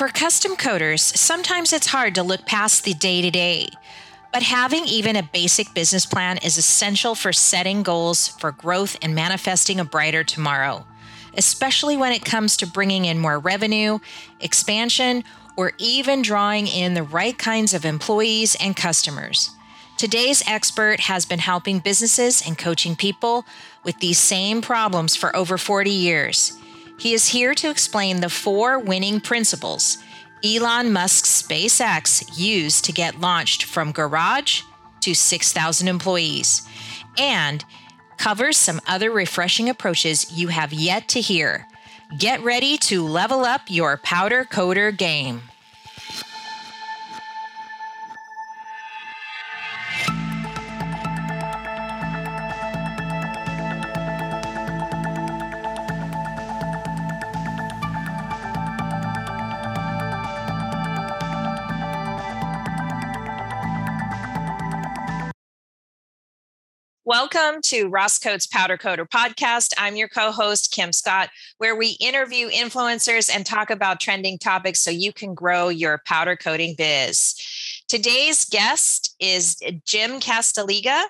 For custom coaters, sometimes it's hard to look past the day to day. But having even a basic business plan is essential for setting goals for growth and manifesting a brighter tomorrow, especially when it comes to bringing in more revenue, expansion, or even drawing in the right kinds of employees and customers. Today's expert has been helping businesses and coaching people with these same problems for over 40 years. He is here to explain the four winning principles Elon Musk's SpaceX used to get launched from garage to 6,000 employees and covers some other refreshing approaches you have yet to hear. Get ready to level up your powder coater game. Welcome to Ross Coates Powder Coater podcast. I'm your co host, Kim Scott, where we interview influencers and talk about trending topics so you can grow your powder coating biz. Today's guest is Jim Castaliga.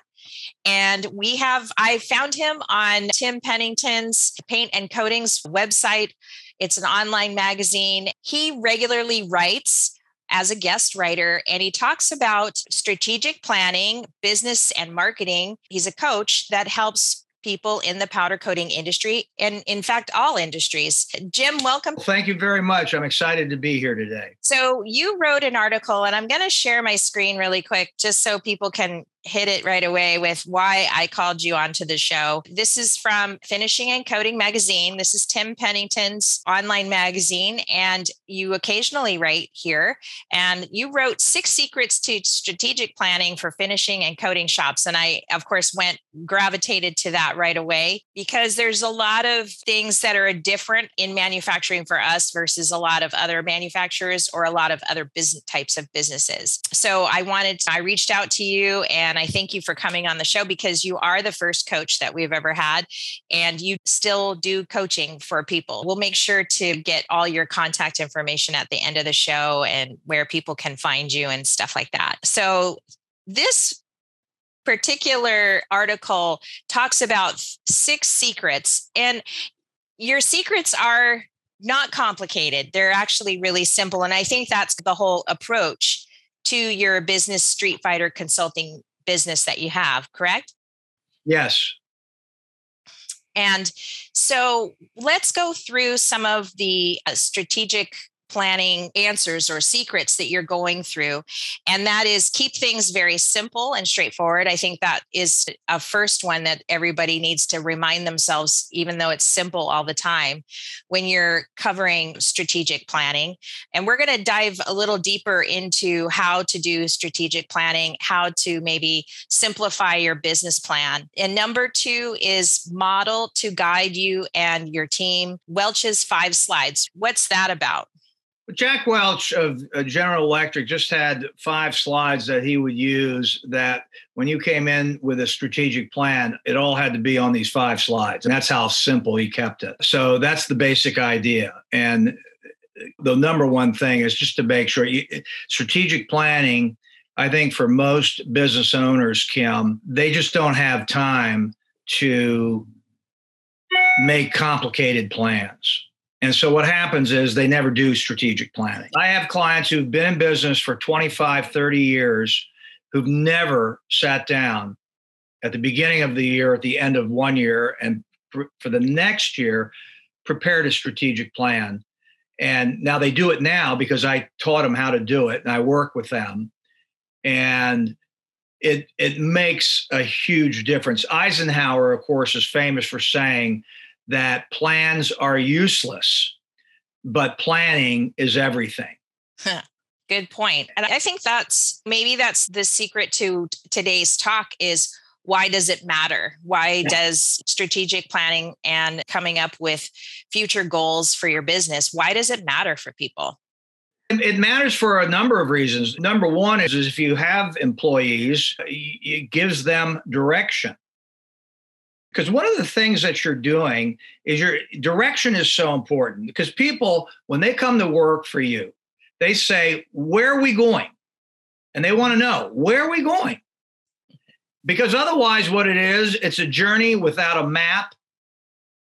And we have, I found him on Tim Pennington's Paint and Coatings website. It's an online magazine. He regularly writes as a guest writer, and he talks about strategic planning, business, and marketing. He's a coach that helps people in the powder coating industry and in fact all industries. Jim welcome. Thank you very much. I'm excited to be here today. So you wrote an article and i'm going to share my screen really quick just so people can hit it right away with why I called you onto the show. This is from Finishing and Coating Magazine. This is Tim Pennington's online magazine, and you occasionally write here. And you wrote six secrets to strategic planning for finishing and coating shops. And I, of course, went gravitated to that right away because there's a lot of things that are different in manufacturing for us versus a lot of other manufacturers or a lot of other business types of businesses. So I wanted, I reached out to you and and I thank you for coming on the show because you are the first coach that we've ever had. And you still do coaching for people. We'll make sure to get all your contact information at the end of the show and where people can find you and stuff like that. So, this particular article talks about six secrets, and your secrets are not complicated. They're actually really simple. And I think that's the whole approach to your business street fighter consulting business that you have, correct? Yes. And so let's go through some of the uh, strategic planning answers or secrets that you're going through. And that is keep things very simple and straightforward. I think that is a first one that everybody needs to remind themselves, even though it's simple all the time, when you're covering strategic planning. And we're going to dive a little deeper into how to do strategic planning, how to maybe simplify your business plan. And number two is model to guide you and your team. Welch's five slides. What's that about? Jack Welch of uh, General Electric just had five slides that he would use that when you came in with a strategic plan, it all had to be on these five slides. And that's how simple he kept it. So that's the basic idea. And the number one thing is just to make sure you, strategic planning, I think for most business owners, Kim, they just don't have time to make complicated plans and so what happens is they never do strategic planning. I have clients who've been in business for 25, 30 years who've never sat down at the beginning of the year, at the end of one year, and for the next year, prepared a strategic plan. And now they do it now because I taught them how to do it and I work with them. And it it makes a huge difference. Eisenhower, of course, is famous for saying that plans are useless, but planning is everything. Good point. And I think that's maybe that's the secret to today's talk is why does it matter? Why does strategic planning and coming up with future goals for your business, why does it matter for people? It matters for a number of reasons. Number one is, is if you have employees, it gives them direction. Because one of the things that you're doing is your direction is so important because people, when they come to work for you, they say, Where are we going? And they want to know, Where are we going? Because otherwise, what it is, it's a journey without a map.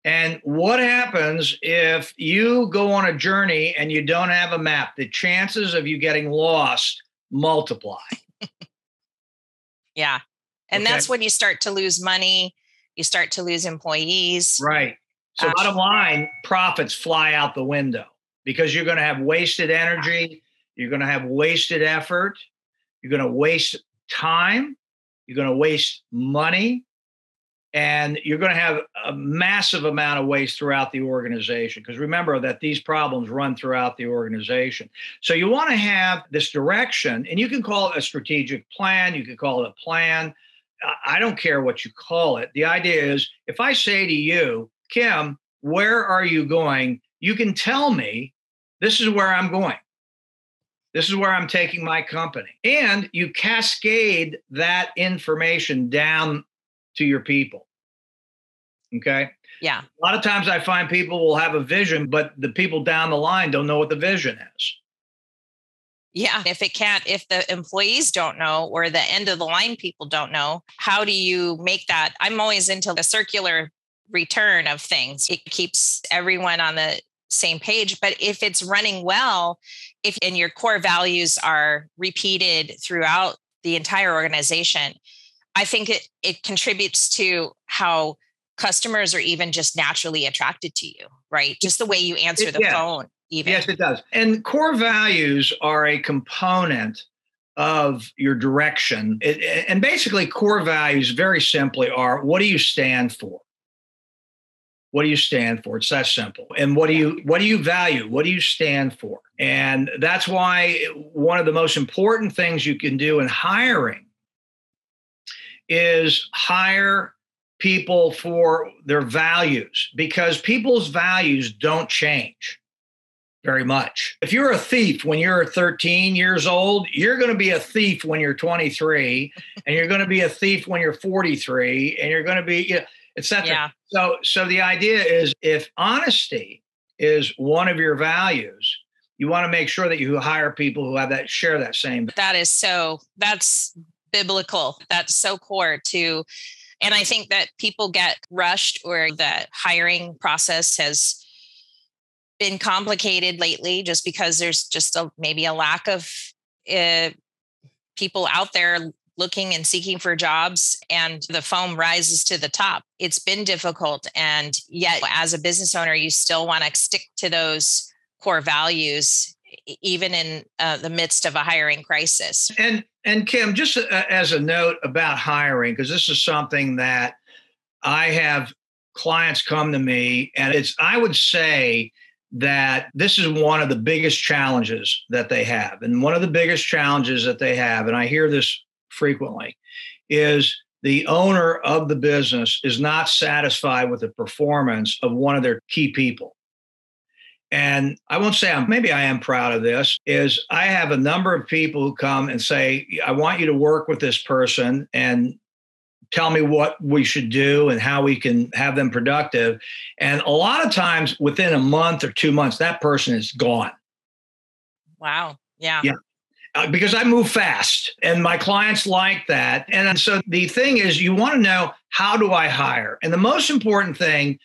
And what happens if you go on a journey and you don't have a map? The chances of you getting lost multiply. yeah. And okay. that's when you start to lose money, you start to lose employees. Right. So, uh, bottom line, profits fly out the window because you're going to have wasted energy, you're going to have wasted effort, you're going to waste time, you're going to waste money, and you're going to have a massive amount of waste throughout the organization because remember that these problems run throughout the organization so you want to have this direction and you can call it a strategic plan you can call it a plan i don't care what you call it the idea is if i say to you kim where are you going you can tell me this is where i'm going this is where I'm taking my company. And you cascade that information down to your people. Okay. Yeah. A lot of times I find people will have a vision, but the people down the line don't know what the vision is. Yeah. If it can't, if the employees don't know or the end of the line people don't know, how do you make that? I'm always into the circular return of things. It keeps everyone on the same page. But if it's running well, if and your core values are repeated throughout the entire organization, I think it it contributes to how customers are even just naturally attracted to you, right? Just the way you answer the yeah. phone. Even. Yes, it does. And core values are a component of your direction. It, and basically, core values very simply are what do you stand for? What do you stand for? It's that simple. And what do you what do you value? What do you stand for? And that's why one of the most important things you can do in hiring is hire people for their values because people's values don't change very much. If you're a thief when you're 13 years old, you're going to be a thief when you're 23, and you're going to be a thief when you're 43, and you're going to be, you know, etc. Yeah. So, so the idea is if honesty is one of your values, you want to make sure that you hire people who have that share that same. That is so. That's biblical. That's so core to and I think that people get rushed or the hiring process has been complicated lately just because there's just a, maybe a lack of uh, people out there looking and seeking for jobs and the foam rises to the top. It's been difficult. And yet, as a business owner, you still want to stick to those core values even in uh, the midst of a hiring crisis. And and Kim, just as a note about hiring, because this is something that I have clients come to me, and it's I would say that this is one of the biggest challenges that they have, and one of the biggest challenges that they have, and I hear this frequently, is the owner of the business is not satisfied with the performance of one of their key people. And I won't say I'm maybe I am proud of this is I have a number of people who come and say I want you to work with this person and tell me what we should do and how we can have them productive and a lot of times within a month or 2 months that person is gone. Wow. Yeah. Yeah. Uh, because I move fast and my clients like that. And so the thing is, you want to know how do I hire? And the most important thing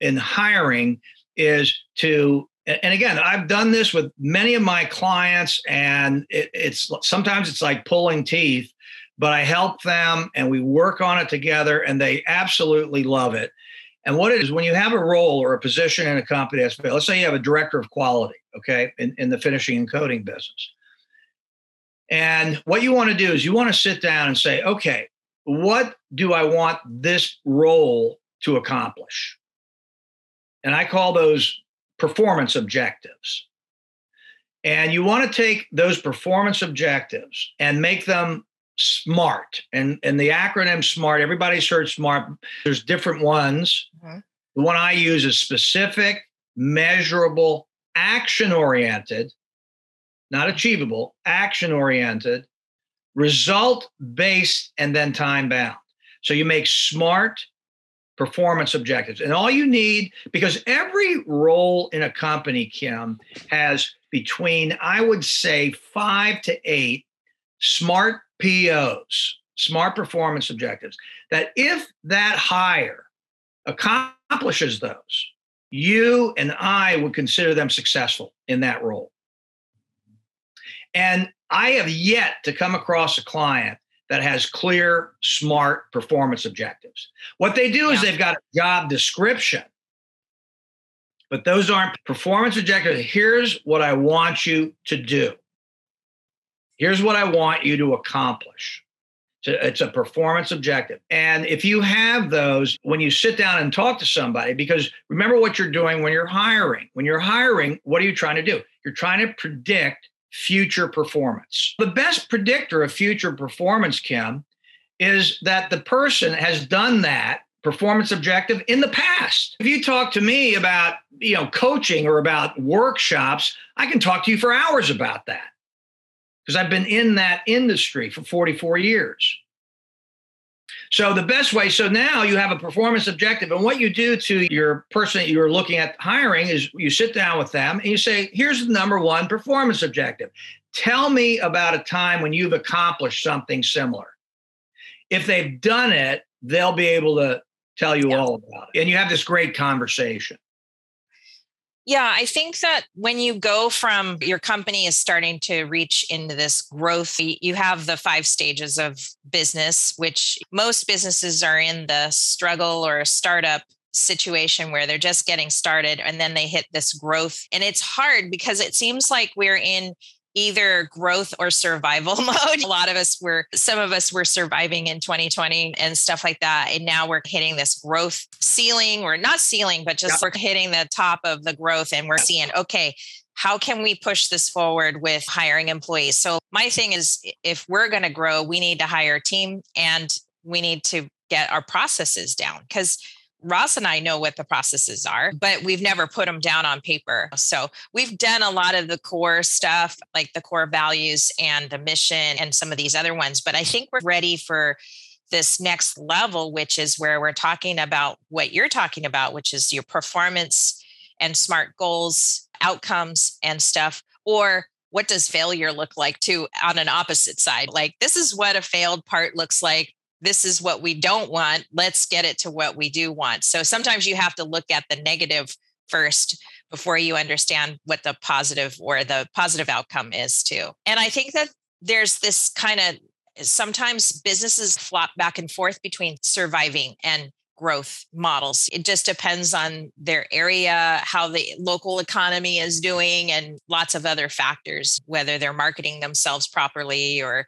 in hiring is to and again i've done this with many of my clients and it, it's sometimes it's like pulling teeth but i help them and we work on it together and they absolutely love it. And what it is when you have a role or a position in a company that's let's say you have a director of quality okay in, in the finishing and coating business. And what you want to do is you want to sit down and say okay what do i want this role to accomplish? And I call those performance objectives. And you want to take those performance objectives and make them SMART. And, and the acronym SMART, everybody's heard SMART. There's different ones. Mm-hmm. The one I use is specific, measurable, action oriented, not achievable, action oriented, result based, and then time bound. So you make SMART performance objectives. And all you need, because every role in a company, Kim, has between, I would say, five to eight smart POs, smart performance objectives, that if that hire accomplishes those, you and I would consider them successful in that role. And I have yet to come across a client that has clear, smart performance objectives. What they do yeah. is they've got a job description, but those aren't performance objectives. Here's what I want you to do. Here's what I want you to accomplish. It's a performance objective. And if you have those, when you sit down and talk to somebody, because remember what you're doing when you're hiring. When you're hiring, what are you trying to do? You're trying to predict future performance. The best predictor of future performance, Kim, is that the person has done that performance objective in the past. If you talk to me about, you know, coaching or about workshops, I can talk to you for hours about that because I've been in that industry for 44 years. So the best way, so now you have a performance objective, and what you do to your person that you're looking at hiring is you sit down with them and you say, here's the number one performance objective. Tell me about a time when you've accomplished something similar. If they've done it, they'll be able to tell you yeah. all about it. And you have this great conversation. Yeah, I think that when you go from your company is starting to reach into this growth, you have the five stages of business, which most businesses are in the struggle or startup situation where they're just getting started and then they hit this growth. And it's hard because it seems like we're in either growth or survival mode. A lot of us were, some of us were surviving in 2020 and stuff like that. And now we're hitting this growth ceiling, or not ceiling, but just yeah. we're hitting the top of the growth and we're seeing, okay, how can we push this forward with hiring employees? So my thing is if we're going to grow, we need to hire a team and we need to get our processes down because Ross and I know what the processes are, but we've never put them down on paper. So we've done a lot of the core stuff, like the core values and the mission and some of these other ones. But I think we're ready for this next level, which is where we're talking about what you're talking about, which is your performance and smart goals, outcomes, and stuff. Or what does failure look like too on an opposite side? Like, this is what a failed part looks like this is what we don't want. Let's get it to what we do want. So sometimes you have to look at the negative first before you understand what the positive or the positive outcome is too. And I think that there's this kind of sometimes businesses flop back and forth between surviving and growth models. It just depends on their area, how the local economy is doing, and lots of other factors, whether they're marketing themselves properly or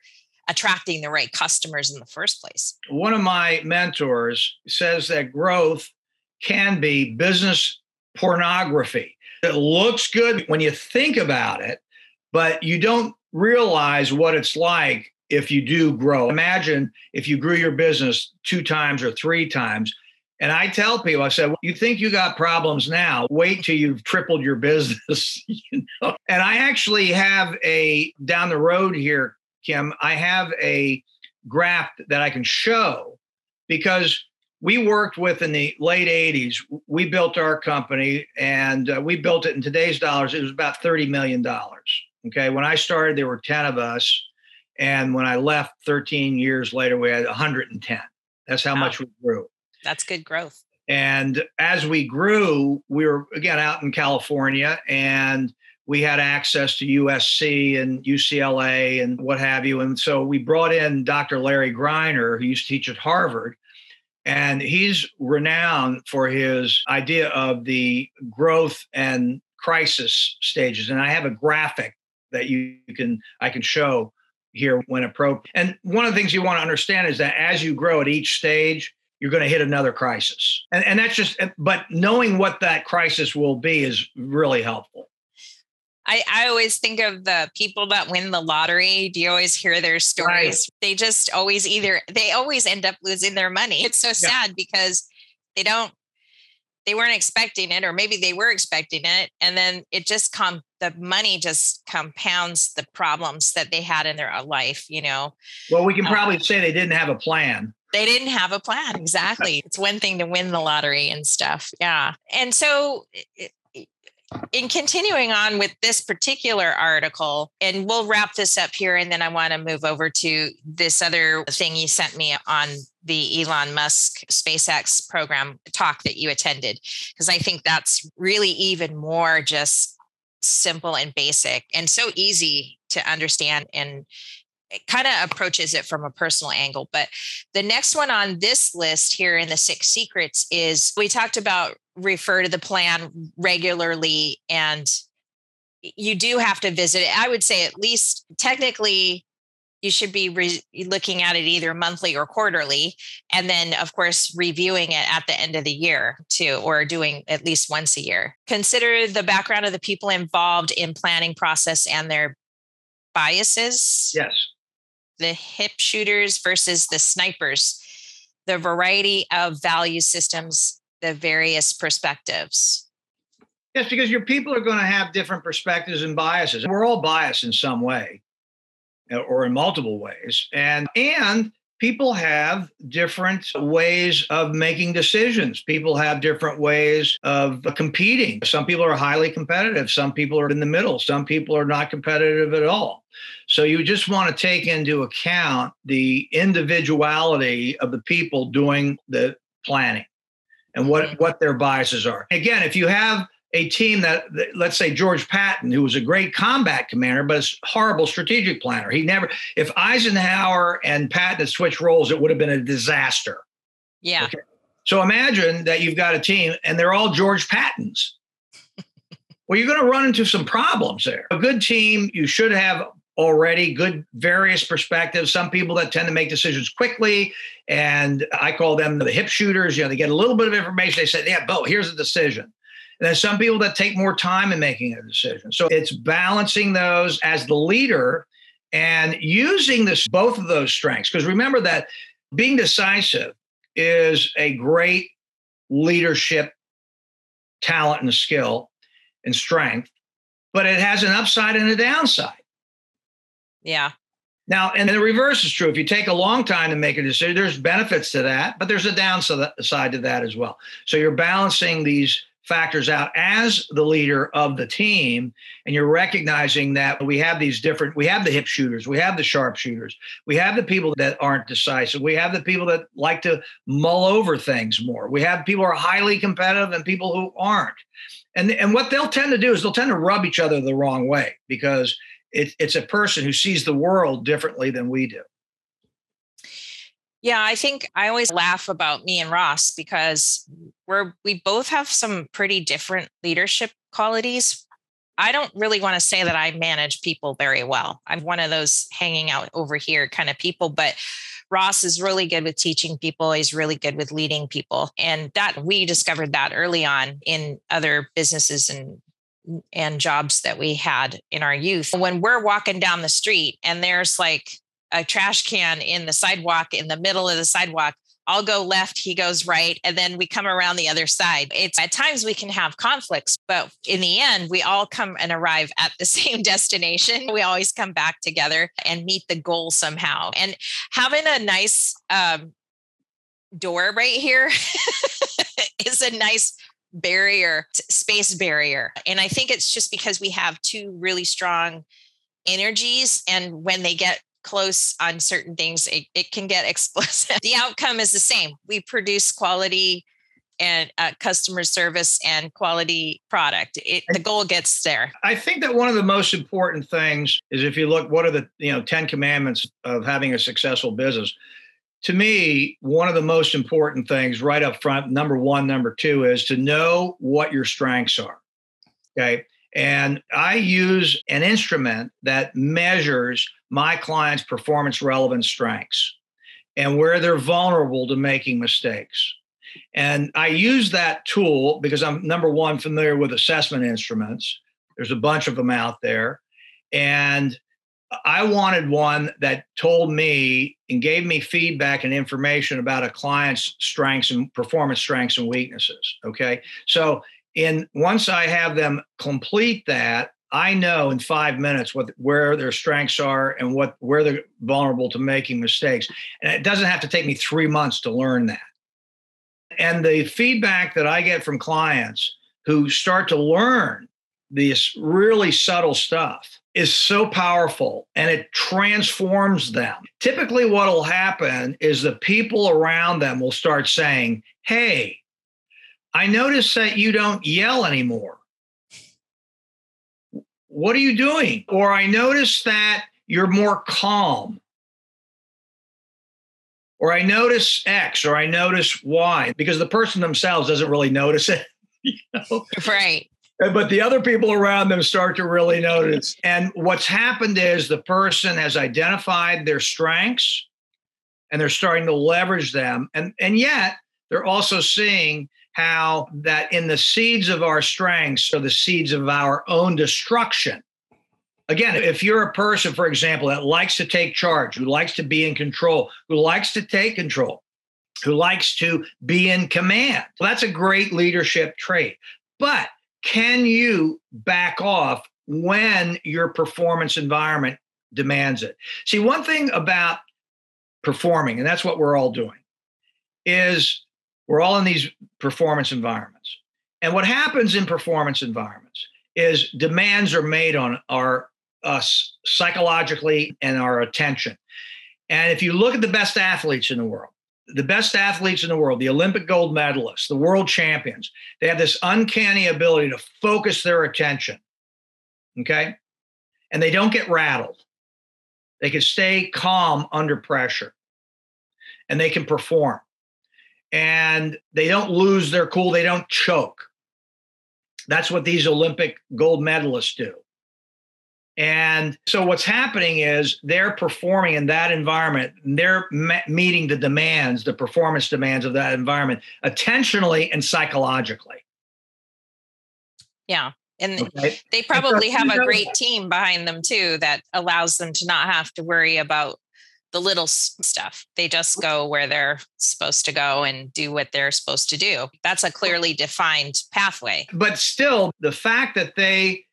attracting the right customers in the first place. One of my mentors says that growth can be business pornography. It looks good when you think about it, but you don't realize what it's like if you do grow. Imagine if you grew your business two times or three times. And I tell people, I said, well, you think you got problems now? Wait till you've tripled your business. you know? And I actually have a down the road here Kim, I have a graph that I can show because we worked with in the late 80s. We built our company and uh, we built it in today's dollars. It was about $30 million. Okay. When I started, there were 10 of us. And when I left 13 years later, we had 110. That's how wow. much we grew. That's good growth. And as we grew, we were again out in California and we had access to USC and UCLA and what have you. And so we brought in Dr. Larry Greiner, who used to teach at Harvard. And he's renowned for his idea of the growth and crisis stages. And I have a graphic that you can I can show here when appropriate. And one of the things you want to understand is that as you grow at each stage, you're going to hit another crisis. And, and that's just, but knowing what that crisis will be is really helpful. I, I always think of the people that win the lottery. Do you always hear their stories? Right. They just always either they always end up losing their money. It's so yeah. sad because they don't they weren't expecting it or maybe they were expecting it and then it just come the money just compounds the problems that they had in their uh, life you know well we can um, probably um, say they didn't have a plan they didn't have a plan exactly it's one thing to win the lottery and stuff yeah and so in continuing on with this particular article, and we'll wrap this up here, and then I want to move over to this other thing you sent me on the Elon Musk SpaceX program talk that you attended, because I think that's really even more just simple and basic and so easy to understand and it kind of approaches it from a personal angle. But the next one on this list here in the six secrets is we talked about refer to the plan regularly and you do have to visit it. I would say at least technically you should be re- looking at it either monthly or quarterly and then of course reviewing it at the end of the year too or doing at least once a year. Consider the background of the people involved in planning process and their biases. Yes. The hip shooters versus the snipers. The variety of value systems the various perspectives. Yes, because your people are going to have different perspectives and biases. We're all biased in some way uh, or in multiple ways. And and people have different ways of making decisions. People have different ways of competing. Some people are highly competitive, some people are in the middle, some people are not competitive at all. So you just want to take into account the individuality of the people doing the planning and what what their biases are. Again, if you have a team that, let's say George Patton, who was a great combat commander, but a horrible strategic planner. He never, if Eisenhower and Patton had switched roles, it would have been a disaster. Yeah. Okay? So imagine that you've got a team and they're all George Pattons. well, you're going to run into some problems there. A good team, you should have already, good various perspectives. Some people that tend to make decisions quickly, and I call them the hip shooters. You know, they get a little bit of information. They say, "Yeah, Bo, here's a decision." And then some people that take more time in making a decision. So it's balancing those as the leader and using this both of those strengths. Because remember that being decisive is a great leadership talent and skill and strength, but it has an upside and a downside. Yeah. Now, and the reverse is true. If you take a long time to make a decision, there's benefits to that, but there's a downside to that as well. So you're balancing these factors out as the leader of the team and you're recognizing that we have these different we have the hip shooters we have the sharpshooters we have the people that aren't decisive we have the people that like to mull over things more we have people who are highly competitive and people who aren't and and what they'll tend to do is they'll tend to rub each other the wrong way because it, it's a person who sees the world differently than we do. Yeah, I think I always laugh about me and Ross because we're we both have some pretty different leadership qualities. I don't really want to say that I manage people very well. I'm one of those hanging out over here kind of people, but Ross is really good with teaching people. He's really good with leading people. And that we discovered that early on in other businesses and and jobs that we had in our youth. When we're walking down the street and there's like a trash can in the sidewalk in the middle of the sidewalk, I'll go left, he goes right, and then we come around the other side. It's at times we can have conflicts, but in the end, we all come and arrive at the same destination. We always come back together and meet the goal somehow. And having a nice um, door right here is a nice barrier, space barrier. And I think it's just because we have two really strong energies. And when they get close on certain things, it, it can get explosive. the outcome is the same. We produce quality and uh, customer service and quality product. It, the goal gets there. I think that one of the most important things is if you look, what are the you know ten commandments of having a successful business? To me, one of the most important things right up front, number one, number two, is to know what your strengths are. Okay. And I use an instrument that measures my clients' performance relevant strengths and where they're vulnerable to making mistakes. And I use that tool because I'm number one familiar with assessment instruments. There's a bunch of them out there. And I wanted one that told me and gave me feedback and information about a client's strengths and performance strengths and weaknesses. Okay. So in once I have them complete that, I know in five minutes what where their strengths are and what where they're vulnerable to making mistakes. And it doesn't have to take me three months to learn that. And the feedback that I get from clients who start to learn this really subtle stuff is so powerful and it transforms them. Typically, what will happen is the people around them will start saying, Hey, I notice that you don't yell anymore. What are you doing? Or I notice that you're more calm. Or I notice X or I notice Y because the person themselves doesn't really notice it. You know? Right. But the other people around them start to really notice. And what's happened is the person has identified their strengths and they're starting to leverage them. And, and yet they're also seeing how that in the seeds of our strengths are the seeds of our own destruction. Again, if you're a person, for example, that likes to take charge, who likes to be in control, who likes to take control, who likes to be in command, well, that's a great leadership trait. But can you back off when your performance environment demands it? See, one thing about performing, and that's what we're all doing, is we're all in these performance environments. And what happens in performance environments is demands are made on our us psychologically and our attention. And if you look at the best athletes in the world, the best athletes in the world, the Olympic gold medalists, the world champions, they have this uncanny ability to focus their attention. Okay. And they don't get rattled. They can stay calm under pressure and they can perform. And they don't lose their cool, they don't choke. That's what these Olympic gold medalists do. And so what's happening is they're performing in that environment. They're me- meeting the demands, the performance demands of that environment, attentionally and psychologically. Yeah. And okay. they probably have a great team behind them too that allows them to not have to worry about the little stuff. They just go where they're supposed to go and do what they're supposed to do. That's a clearly defined pathway. But still, the fact that they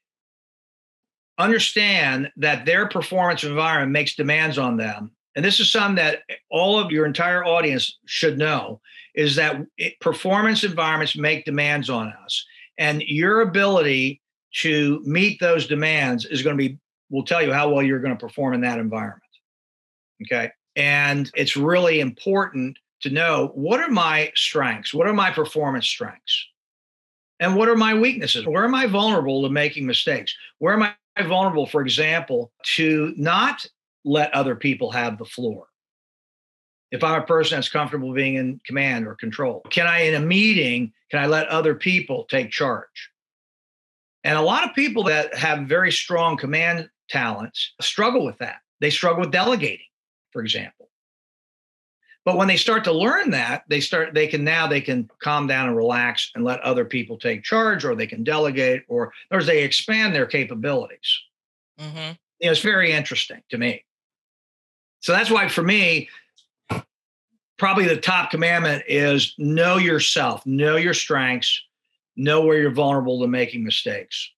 understand that their performance environment makes demands on them. And this is something that all of your entire audience should know is that performance environments make demands on us. And your ability to meet those demands is going to be will tell you how well you're going to perform in that environment okay? And it's really important to know what are my strengths? What are my performance strengths? And what are my weaknesses? Where am i vulnerable to making mistakes? Where am i vulnerable, for example, to not let other people have the floor? If I'm a person that's comfortable being in command or control, can I, in a meeting, can I let other people take charge? And a lot of people that have very strong command talents struggle with that. They struggle with delegating, for example. But when they start to learn that, they start they can now they can calm down and relax and let other people take charge, or they can delegate, or or they expand their capabilities. Mm-hmm. You know, it's very interesting to me. So that's why for me, probably the top commandment is know yourself, know your strengths, know where you're vulnerable to making mistakes.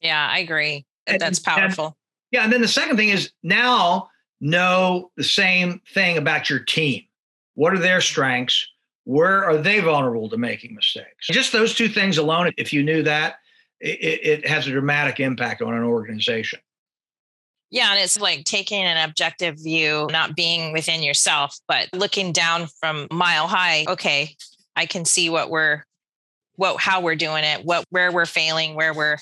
Yeah, I agree. That's powerful. And, yeah, and then the second thing is now know the same thing about your team. What are their strengths? Where are they vulnerable to making mistakes? Just those two things alone, if you knew that, it, it has a dramatic impact on an organization. Yeah, and it's like taking an objective view, not being within yourself, but looking down from mile high. Okay, I can see what we're what how we're doing it, what where we're failing, where we're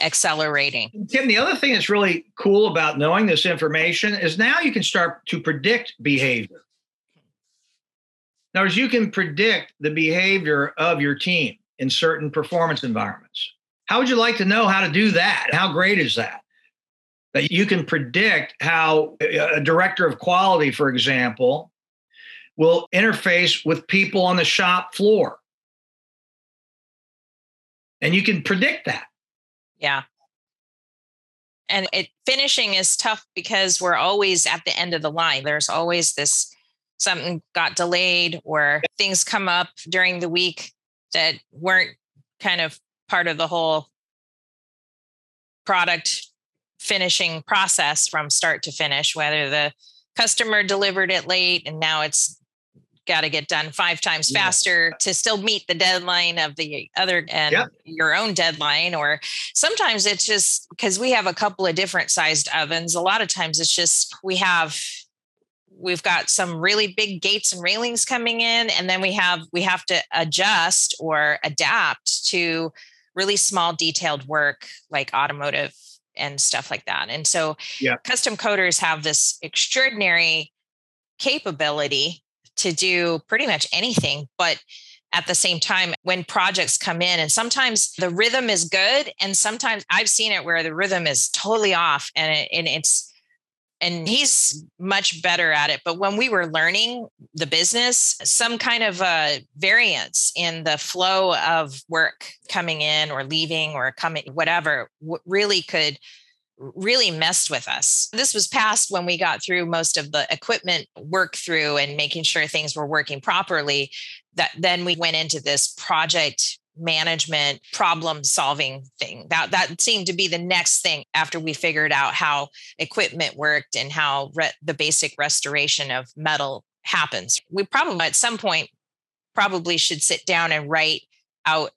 accelerating. Tim, the other thing that's really cool about knowing this information is now you can start to predict behavior. Now, as you can predict the behavior of your team in certain performance environments. How would you like to know how to do that? How great is that? That you can predict how a director of quality, for example, will interface with people on the shop floor. And you can predict that. Yeah. And it finishing is tough because we're always at the end of the line. There's always this something got delayed or things come up during the week that weren't kind of part of the whole product finishing process from start to finish, whether the customer delivered it late and now it's got to get done five times yeah. faster to still meet the deadline of the other and your own deadline. Or sometimes it's just because we have a couple of different sized ovens. A lot of times it's just we have we've got some really big gates and railings coming in and then we have we have to adjust or adapt to really small detailed work like automotive and stuff like that and so yeah. custom coaters have this extraordinary capability to do pretty much anything but at the same time when projects come in and sometimes the rhythm is good and sometimes i've seen it where the rhythm is totally off and, it, and it's and he's much better at it but when we were learning the business some kind of a variance in the flow of work coming in or leaving or coming whatever really could really messed with us. This was past when we got through most of the equipment work through and making sure things were working properly. That then we went into this project management problem solving thing that that seemed to be the next thing after we figured out how equipment worked and how re- the basic restoration of metal happens we probably at some point probably should sit down and write out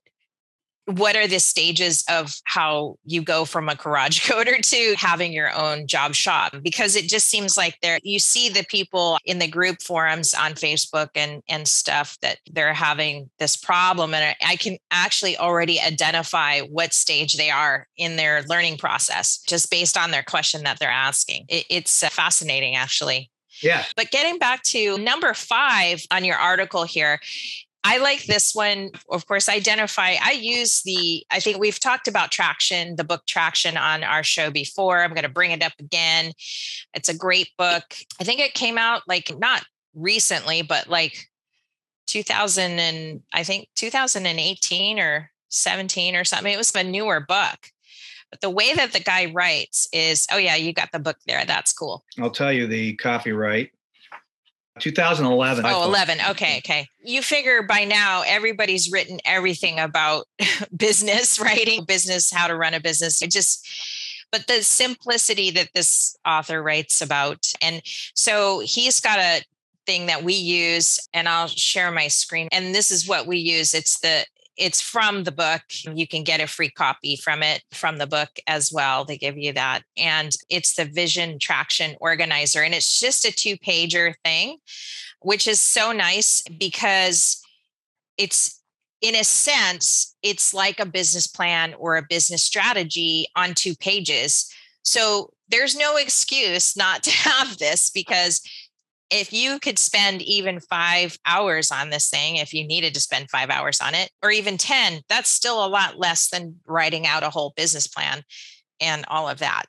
what are the stages of how you go from a garage coater to having your own job shop? Because it just seems like there you see the people in the group forums on facebook and and stuff that they're having this problem and i can actually already identify what stage they are in their learning process just based on their question that they're asking. It, it's uh, fascinating actually. Yeah. But getting back to number five on your article here, I like this one. Of course, identify. I use the, I think we've talked about traction, the book Traction on our show before. I'm going to bring it up again. It's a great book. I think it came out like not recently, but like 2000 and I think 2018 or 17 or something. It was a newer book. But the way that the guy writes is, oh, yeah, you got the book there. That's cool. I'll tell you the copyright 2011. Oh, 11. Okay. Okay. You figure by now everybody's written everything about business, writing business, how to run a business. It just, but the simplicity that this author writes about. And so he's got a thing that we use, and I'll share my screen. And this is what we use it's the it's from the book. You can get a free copy from it from the book as well. They give you that. And it's the Vision Traction Organizer. And it's just a two pager thing, which is so nice because it's, in a sense, it's like a business plan or a business strategy on two pages. So there's no excuse not to have this because if you could spend even five hours on this thing, if you needed to spend five hours on it, or even 10, that's still a lot less than writing out a whole business plan and all of that.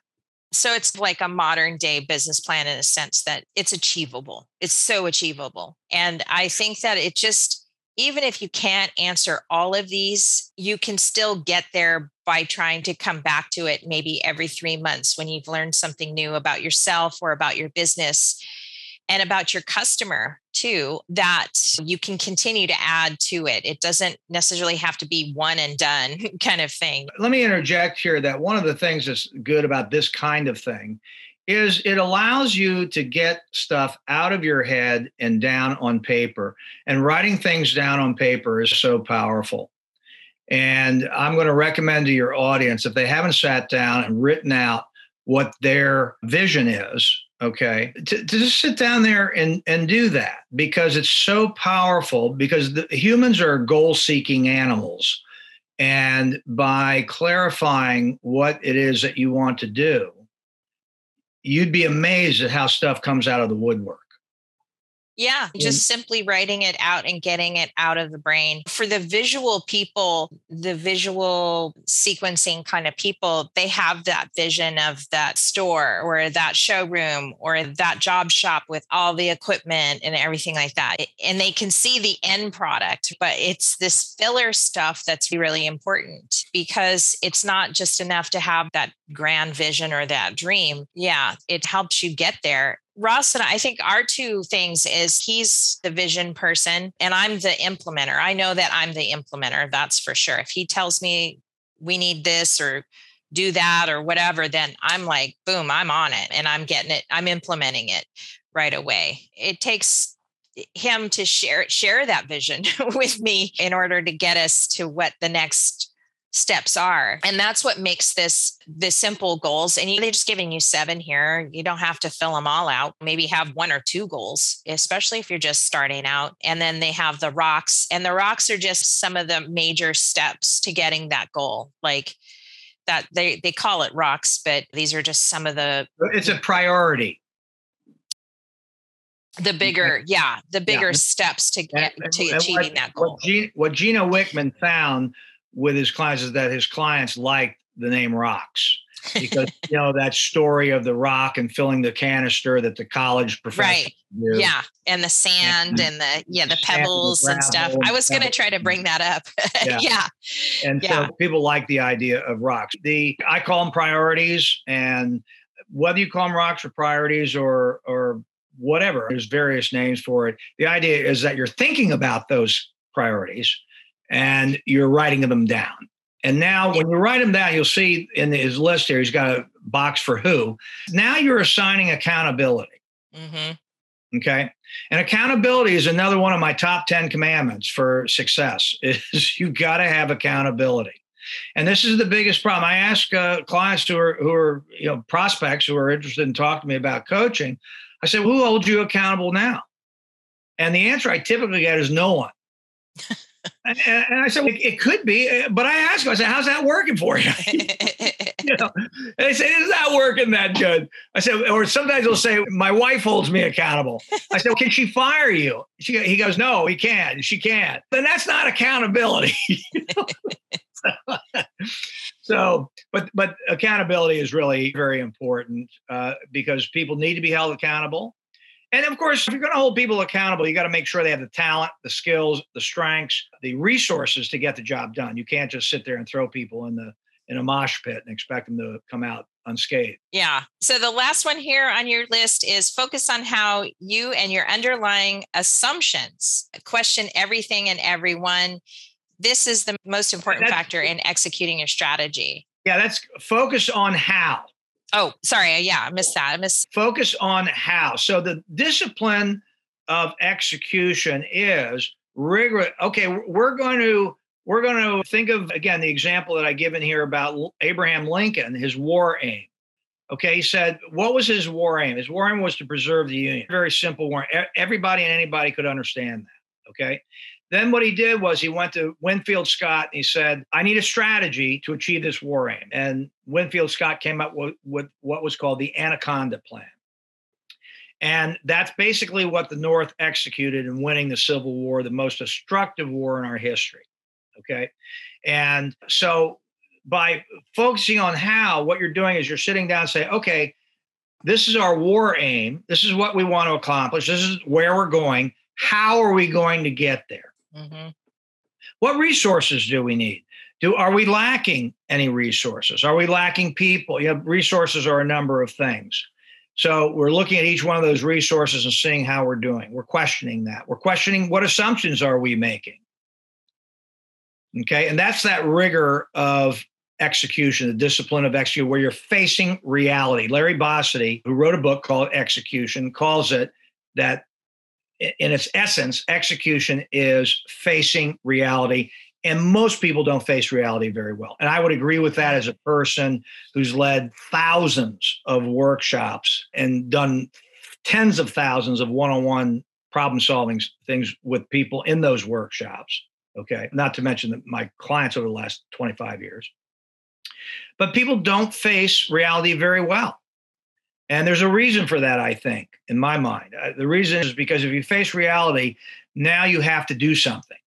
So it's like a modern day business plan in a sense that it's achievable. It's so achievable. And I think that it just, even if you can't answer all of these, you can still get there by trying to come back to it maybe every three months when you've learned something new about yourself or about your business and about your customer too that you can continue to add to it. It doesn't necessarily have to be one and done kind of thing. Let me interject here that one of the things that's good about this kind of thing is it allows you to get stuff out of your head and down on paper. And writing things down on paper is so powerful. And i'm going to recommend to your audience if they haven't sat down and written out what their vision is okay. To, to just sit down there and and do that because it's so powerful because the humans are goal seeking animals. And by clarifying what it is that you want to do you'd be amazed at how stuff comes out of the woodwork yeah, just simply writing it out and getting it out of the brain. For the visual people, the visual sequencing kind of people, they have that vision of that store or that showroom or that job shop with all the equipment and everything like that. And they can see the end product, but it's this filler stuff that's really important because it's not just enough to have that grand vision or that dream. Yeah, it helps you get there Ross and I, I think our two things is he's the vision person and I'm the implementer. I know that I'm the implementer, that's for sure. If he tells me we need this or do that or whatever, then I'm like, boom, I'm on it and I'm getting it, I'm implementing it right away. It takes him to share share that vision with me in order to get us to what the next steps are. And that's what makes this the simple goals and they're just giving you seven here. You don't have to fill them all out. Maybe have one or two goals especially if you're just starting out. And then they have the rocks and the rocks are just some of the major steps to getting that goal. Like that they they call it rocks but these are just some of the uh, it's a priority. The bigger yeah the bigger yeah. steps to get and, to and achieving what, that goal what, gina, what Gino Wickman found with his clients is that his clients liked the name rocks because you know that story of the rock and filling the canister that the college professors right do. yeah and the sand and, and the yeah the pebbles and, and stuff i was going to try to bring that up yeah. yeah. and yeah. so people like the idea of rocks the i call them priorities and whether you call them rocks or priorities or or whatever there's various names for it the idea is that you're thinking about those priorities and you're writing them down. And now, when you write them down, you'll see in his list here, he's got a box for who. Now you're assigning accountability. Mm-hmm. Okay. And accountability is another one of my top 10 commandments for success is you got to have accountability. And this is the biggest problem. I ask uh, clients who are, who are, you know, prospects who are interested in talking to me about coaching. I say, who holds you accountable now? And the answer I typically get is no one. And, and I said, well, it could be, uh, but I asked him, I said, how's that working for you? you know, and they said, it's not working that good. I said, or sometimes they'll say, my wife holds me accountable. I said, well, can she fire you? She, he goes, no, he can't. She can't. Then that's not accountability. so, but but accountability is really very important uh, because people need to be held accountable. And of course, if you're going to hold people accountable, you got to make sure they have the talent, the skills, the strengths, the resources to get the job done. You can't just sit there and throw people in the in a mosh pit and expect them to come out unscathed. Yeah. So the last one here on your list is focus on how you and your underlying assumptions question everything and everyone. This is the most important that's, factor in executing your strategy. Yeah, that's focus on how. Oh, sorry. Yeah, I missed that. I missed. Focus on how. So the discipline of execution is rigorous. Okay, we're going to we're going to think of again the example that I given here about Abraham Lincoln, his war aim. Okay, he said, what was his war aim? His war aim was to preserve the Union. Very simple war. Everybody and anybody could understand that. Okay. Then what he did was he went to Winfield Scott and he said, I need a strategy to achieve this war aim. And Winfield Scott came up with, with what was called the Anaconda Plan. And that's basically what the North executed in winning the Civil War, the most destructive war in our history. Okay. And so by focusing on how, what you're doing is you're sitting down and say, okay, this is our war aim. This is what we want to accomplish. This is where we're going. How are we going to get there? Mm-hmm. What resources do we need? Do are we lacking any resources? Are we lacking people? Yeah, resources are a number of things. So we're looking at each one of those resources and seeing how we're doing. We're questioning that. We're questioning what assumptions are we making. Okay, and that's that rigor of execution, the discipline of execution, where you're facing reality. Larry Bossidy, who wrote a book called Execution, calls it that in its essence, execution is facing reality. And most people don't face reality very well. And I would agree with that as a person who's led thousands of workshops and done tens of thousands of one on one problem solving things with people in those workshops. Okay. Not to mention my clients over the last 25 years. But people don't face reality very well. And there's a reason for that, I think, in my mind. Uh, the reason is because if you face reality, now you have to do something.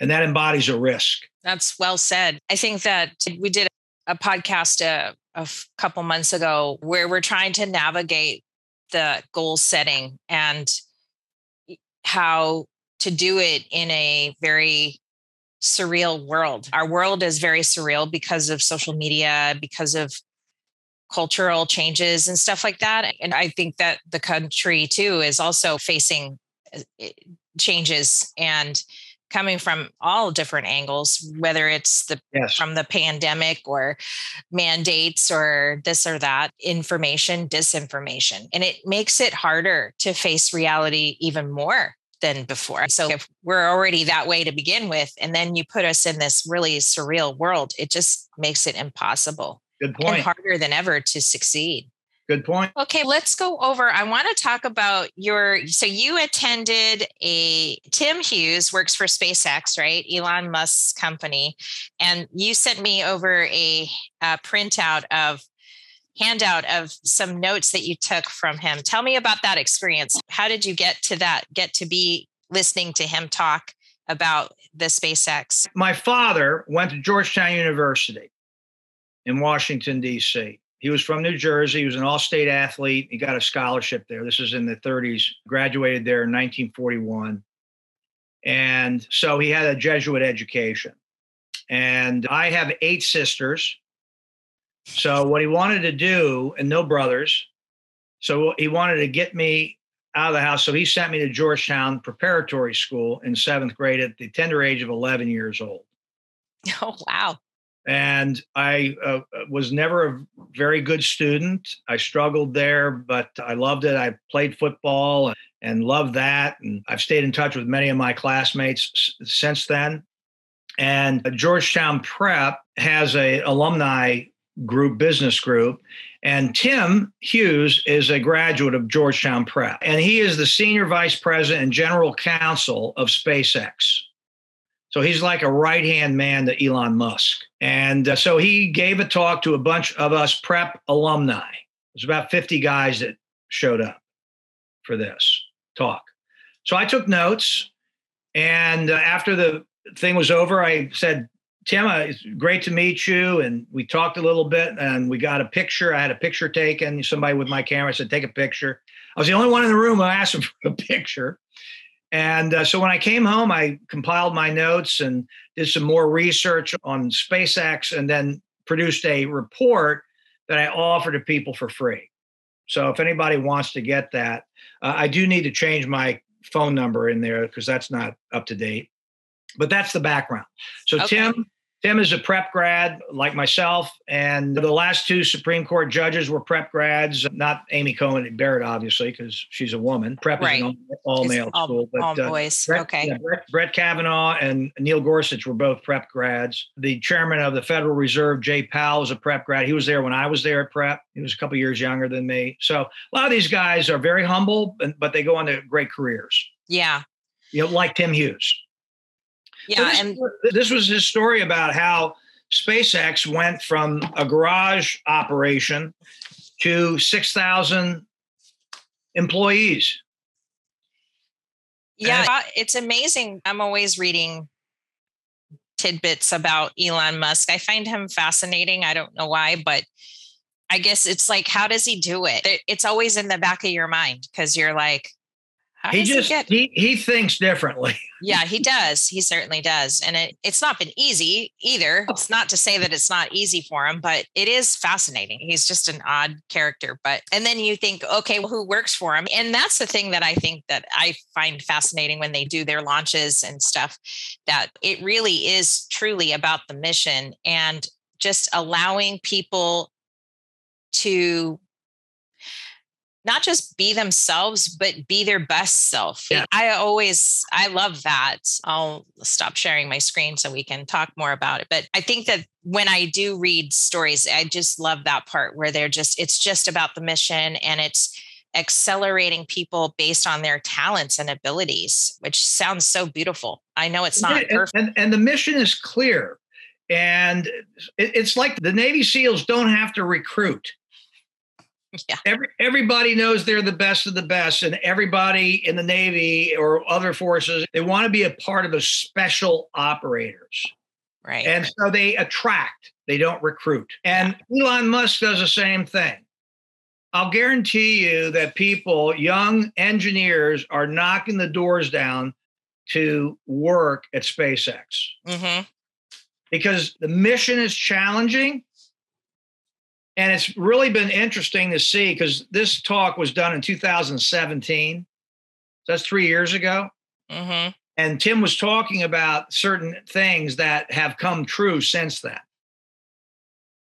And that embodies a risk. That's well said. I think that we did a podcast a, a couple months ago where we're trying to navigate the goal setting and how to do it in a very surreal world. Our world is very surreal because of social media, because of cultural changes and stuff like that. And I think that the country too is also facing uh, changes and coming from all different angles, whether it's the Yes. from the pandemic or mandates or this or that, information, disinformation. And it makes it harder to face reality even more than before. So if we're already that way to begin with, and then you put us in this really surreal world, it just makes it impossible Good and point. harder than ever to succeed. Good point. Okay, let's go over. I want to talk about your. So you attended a Tim Hughes works for SpaceX, right? Elon Musk's company, and you sent me over a, a printout of handout of some notes that you took from him. Tell me about that experience. How did you get to that? Get to be listening to him talk about the SpaceX? My father went to Georgetown University in Washington, D.C. He was from New Jersey. He was an all state athlete. He got a scholarship there. This is in the 30s, graduated there in 1941. And so he had a Jesuit education. And I have eight sisters. So what he wanted to do, and no brothers. So he wanted to get me out of the house. So he sent me to Georgetown Preparatory School in seventh grade at the tender age of 11 years old. Oh wow! And I uh, was never a very good student. I struggled there, but I loved it. I played football and loved that. And I've stayed in touch with many of my classmates s- since then. And Georgetown Prep has a alumni group, business group, and Tim Hughes is a graduate of Georgetown Prep, and he is the senior vice president and general counsel of SpaceX. So he's like a right hand man to Elon Musk. And uh, so he gave a talk to a bunch of us prep alumni. There's about 50 guys that showed up for this talk. So I took notes. And uh, after the thing was over, I said, Tim, uh, it's great to meet you. And we talked a little bit and we got a picture. I had a picture taken. Somebody with my camera said, take a picture. I was the only one in the room who asked him for a picture. And uh, so when I came home, I compiled my notes and did some more research on SpaceX and then produced a report that I offer to people for free. So if anybody wants to get that, uh, I do need to change my phone number in there because that's not up to date. But that's the background. So Okay. Tim, Tim is a prep grad like myself, and the last two Supreme Court judges were prep grads. Not Amy Coney Barrett, obviously, because she's a woman. Prep Right. is an all, It's male all, school, but all uh, boys. Brett, okay. yeah, Brett, Brett Kavanaugh and Neil Gorsuch were both prep grads. The chairman of the Federal Reserve, Jay Powell, was a prep grad. He was there when I was there at prep. He was a couple years younger than me. So a lot of these guys are very humble, but but they go on to great careers. Yeah. You know, like Tim Hughes. So Yeah. this, And this was his story about how SpaceX went from a garage operation to 6,000 employees. Yeah, it's amazing. I'm always reading tidbits about Elon Musk. I find him fascinating. I don't know why, but I guess it's like, how does he do? It- It's always in the back of your mind because you're like, how He just he he, he thinks differently. Yeah, he does. He certainly does. And it, it's not been easy either. Oh. It's not to say that it's not easy for him, but it is fascinating. He's just an odd character. But, and then you think, okay, well, who works for him? And that's the thing that I think that I find fascinating when they do their launches and stuff, that it really is truly about the mission and just allowing people to not just be themselves but be their best self Yeah. i always i love that i'll stop sharing my screen so we can talk more about it but i think that when i do read stories i just love that part where they're just it's just about the mission and it's accelerating people based on their talents and abilities which sounds so beautiful i know it's not Yeah, and- perfect And, and the mission is clear. And it, it's like the Navy SEALs don't have to recruit. Yeah. Every, everybody knows they're the best of the best, and everybody in the Navy or other forces, they want to be a part of the special operators. right And so they attract, they don't recruit. And Elon Musk does the same thing. I'll guarantee you that people, young engineers, are knocking the doors down to work at SpaceX hmm because the mission is challenging. And it's really been interesting to see because this talk was done in 2017. So that's three years ago. hmm And Tim was talking about certain things that have come true since then.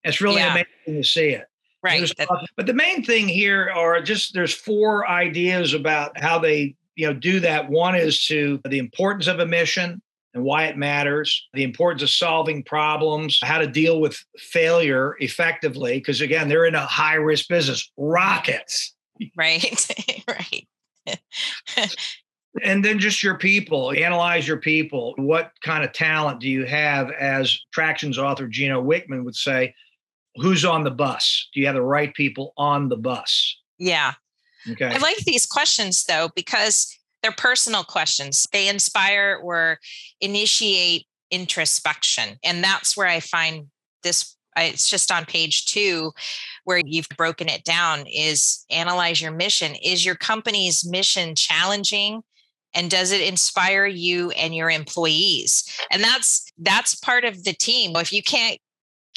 It's really Yeah. amazing to see it. Right. But the main thing here are just there's four ideas about how they you know do that. One is to the importance of a mission and why it matters, the importance of solving problems, how to deal with failure effectively. Because again, they're in a high risk business, rockets. right. right. And then just your people, analyze your people. What kind of talent do you have? As Traction's author Gino Wickman would say, who's on the bus? Do you have the right people on the bus? Yeah. Okay. I like these questions though because they're personal questions. They inspire or initiate introspection. And that's where I find this it's just on page 2 where you've broken it down is analyze your mission. Is your company's mission challenging and does it inspire you and your employees? And that's that's part of the team. If you can't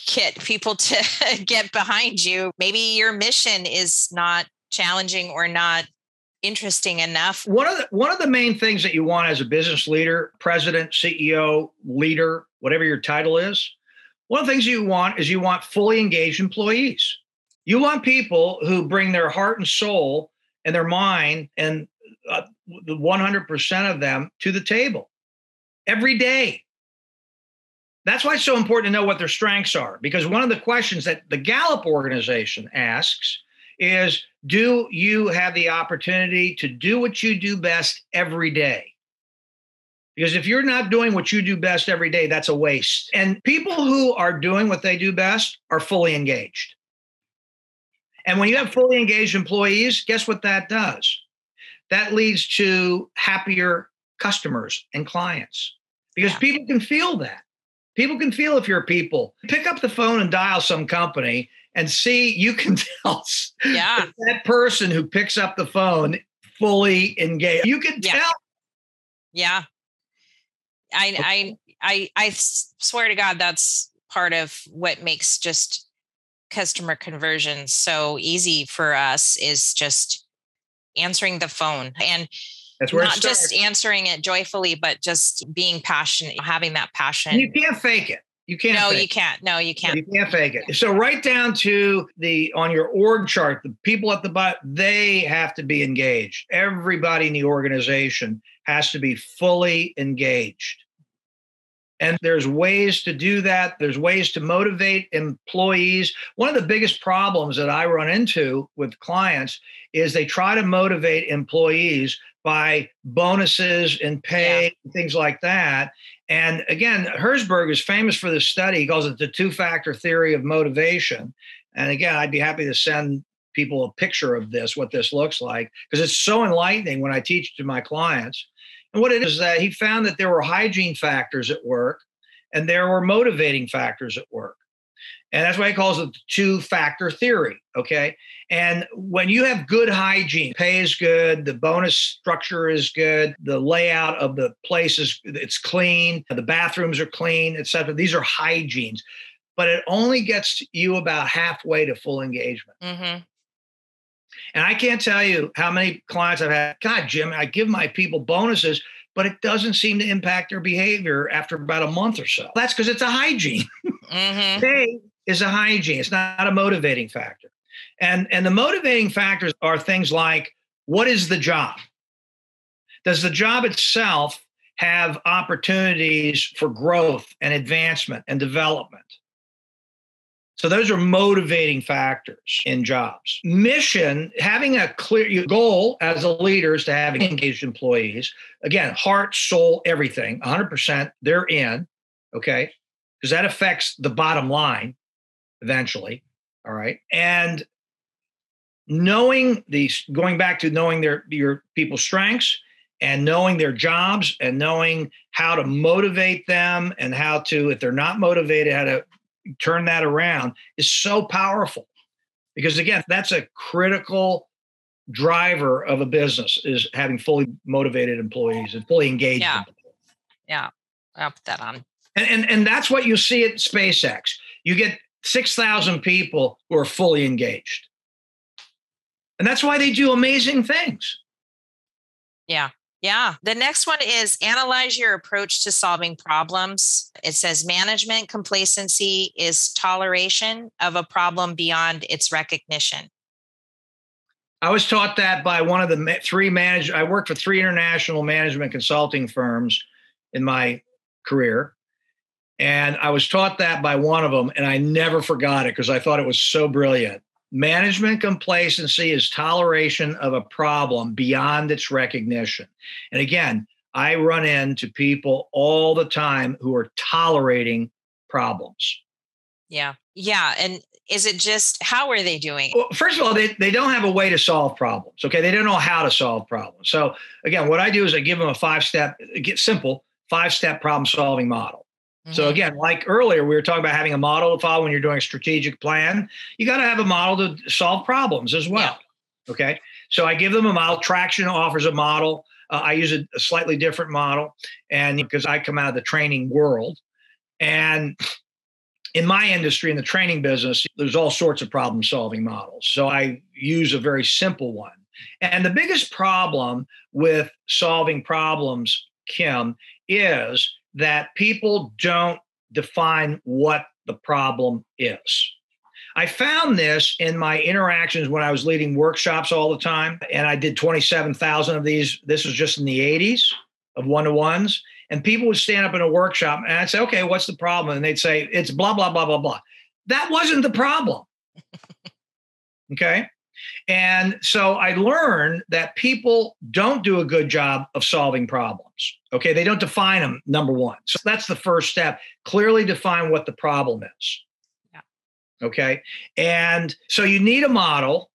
get people to get behind you, maybe your mission is not challenging or not interesting enough. one of the one of the main things that you want as a business leader, president, CEO, leader, whatever your title is, one of the things you want is you want fully engaged employees. You want people who bring their heart and soul and their mind and uh, the 100% of them to the table every day. That's why it's so important to know what their strengths are because one of the questions that the Gallup organization asks is do you have the opportunity to do what you do best every day? Because if you're not doing what you do best every day, that's a waste. And people who are doing what they do best are fully engaged. And when you have fully engaged employees, guess what that does? That leads to happier customers and clients because Yeah. people can feel that. People can feel if you're people. Pick up the phone and dial some company and see, you can tell Yeah. that person who picks up the phone fully engaged. You can tell. Yeah. I oh. I I swear to God that's part of what makes just customer conversion so easy for us is just answering the phone and That's where not just answering it joyfully but just being passionate having that passion. And you can't fake it. You can't. no, you it. can't. No, you can't. You can't fake it. So right down to the on your org chart, the people at the bottom, they have to be engaged. Everybody in the organization has to be fully engaged. And there's ways to do that. There's ways to motivate employees. One of the biggest problems that I run into with clients is they try to motivate employees by bonuses and pay, and things like that. And again, Herzberg is famous for this study. He calls it the two factor theory of motivation. And again, I'd be happy to send people a picture of this, what this looks like, because it's so enlightening when I teach to my clients. And what it is that he found that there were hygiene factors at work and there were motivating factors at work. And that's why he calls it the two factor theory. Okay. And when you have good hygiene, pay is good, the bonus structure is good, the layout of the place is it's clean, the bathrooms are clean, etc. These are hygienes, but it only gets you about halfway to full engagement. hmm And I can't tell you how many clients I've had. God, Jim, I give my people bonuses, but it doesn't seem to impact their behavior after about a month or so. That's because it's a hygiene. hmm Pay is a hygiene. It's not a motivating factor. And and the motivating factors are things like what is the job? Does the job itself have opportunities for growth and advancement and development? So those are motivating factors in jobs. Mission, having a clear goal as a leader is to have engaged employees. Again, heart, soul, everything, 100% they're in, okay? Because that affects the bottom line eventually. All right. And knowing these, going back to knowing their your people's strengths and knowing their jobs and knowing how to motivate them and how to, if they're not motivated, how to turn that around is so powerful. Because again, that's a critical driver of a business is having fully motivated employees and fully engaged. Yeah. employees. Yeah. I'll put that on. And, and, and that's what you see at SpaceX. You get 6,000 people who are fully engaged. And that's why they do amazing things. Yeah. Yeah. The next one is analyze your approach to solving problems. It says management complacency is toleration of a problem beyond its recognition. I was taught that by one of the three manage. I worked for three international management consulting firms in my career. And I was taught that by one of them, and I never forgot it because I thought it was so brilliant. Management complacency is toleration of a problem beyond its recognition. And again, I run into people all the time who are tolerating problems. Yeah. Yeah. And is it just how are they doing? Well, first of all, they, they don't have a way to solve problems. Okay. They don't know how to solve problems. So again, what I do is I give them a five step, get simple, five step problem solving model. So mm-hmm. again, like earlier, we were talking about having a model to follow when you're doing a strategic plan. You got to have a model to solve problems as well. Yeah. Okay. So I give them a model. Traction offers a model. Uh, I use a, a, slightly different model, and because I come out of the training world, and in my industry, in the training business, there's all sorts of problem solving models. So I use a very simple one. And the biggest problem with solving problems, Kim, is that people don't define what the problem is. I found this in my interactions when I was leading workshops all the time, and I did 27,000 of these. This was just in the 80s of one to ones. And people would stand up in a workshop and I'd say, okay, what's the problem? And they'd say, it's blah, blah, blah, blah, blah. That wasn't the problem. okay. And so I learned that people don't do a good job of solving problems. Okay. They don't define them, number one. So that's the first step. Clearly define what the problem is. Yeah. Okay. And so you need a model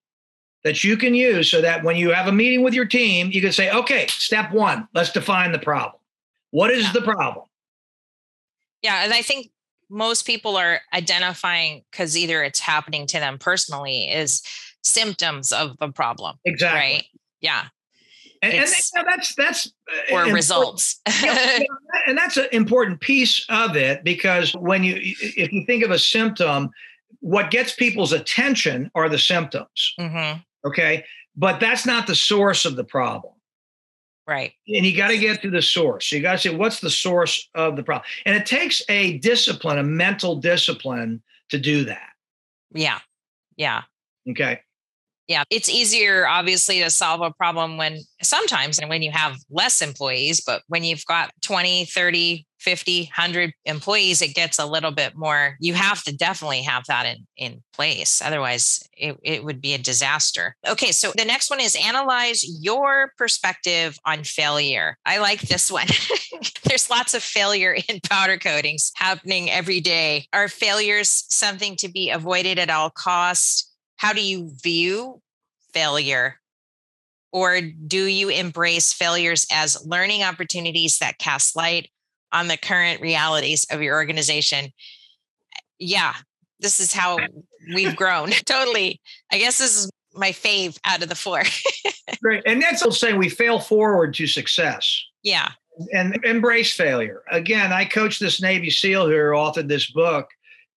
that you can use so that when you have a meeting with your team, you can say, okay, step one, let's define the problem. What is yeah. the problem? Yeah. And I think most people are identifying because either it's happening to them personally is symptoms of the problem. Exactly. Right. Yeah. And, and, that's that's uh, or results. and that's an important piece of it because when you if you think of a symptom, what gets people's attention are the symptoms. Mm-hmm. Okay, but that's not the source of the problem. Right. And you got to get to the source. You got to say what's the source of the problem, and it takes a discipline, a mental discipline, to do that. Yeah. Yeah. Okay yeah it's easier obviously to solve a problem when sometimes and when you have less employees but when you've got 20 30 50 100 employees it gets a little bit more you have to definitely have that in in place otherwise it, it would be a disaster. Okay so the next one is analyze your perspective on failure. I like this one. There's lots of failure in powder coatings happening every day. Are failures something to be avoided at all costs how do you view failure? Or do you embrace failures as learning opportunities that cast light on the current realities of your organization? Yeah, this is how we've grown. totally. I guess this is my fave out of the four. Great. And that's saying we fail forward to success. Yeah. And embrace failure. Again, I coached this Navy SEAL who authored this book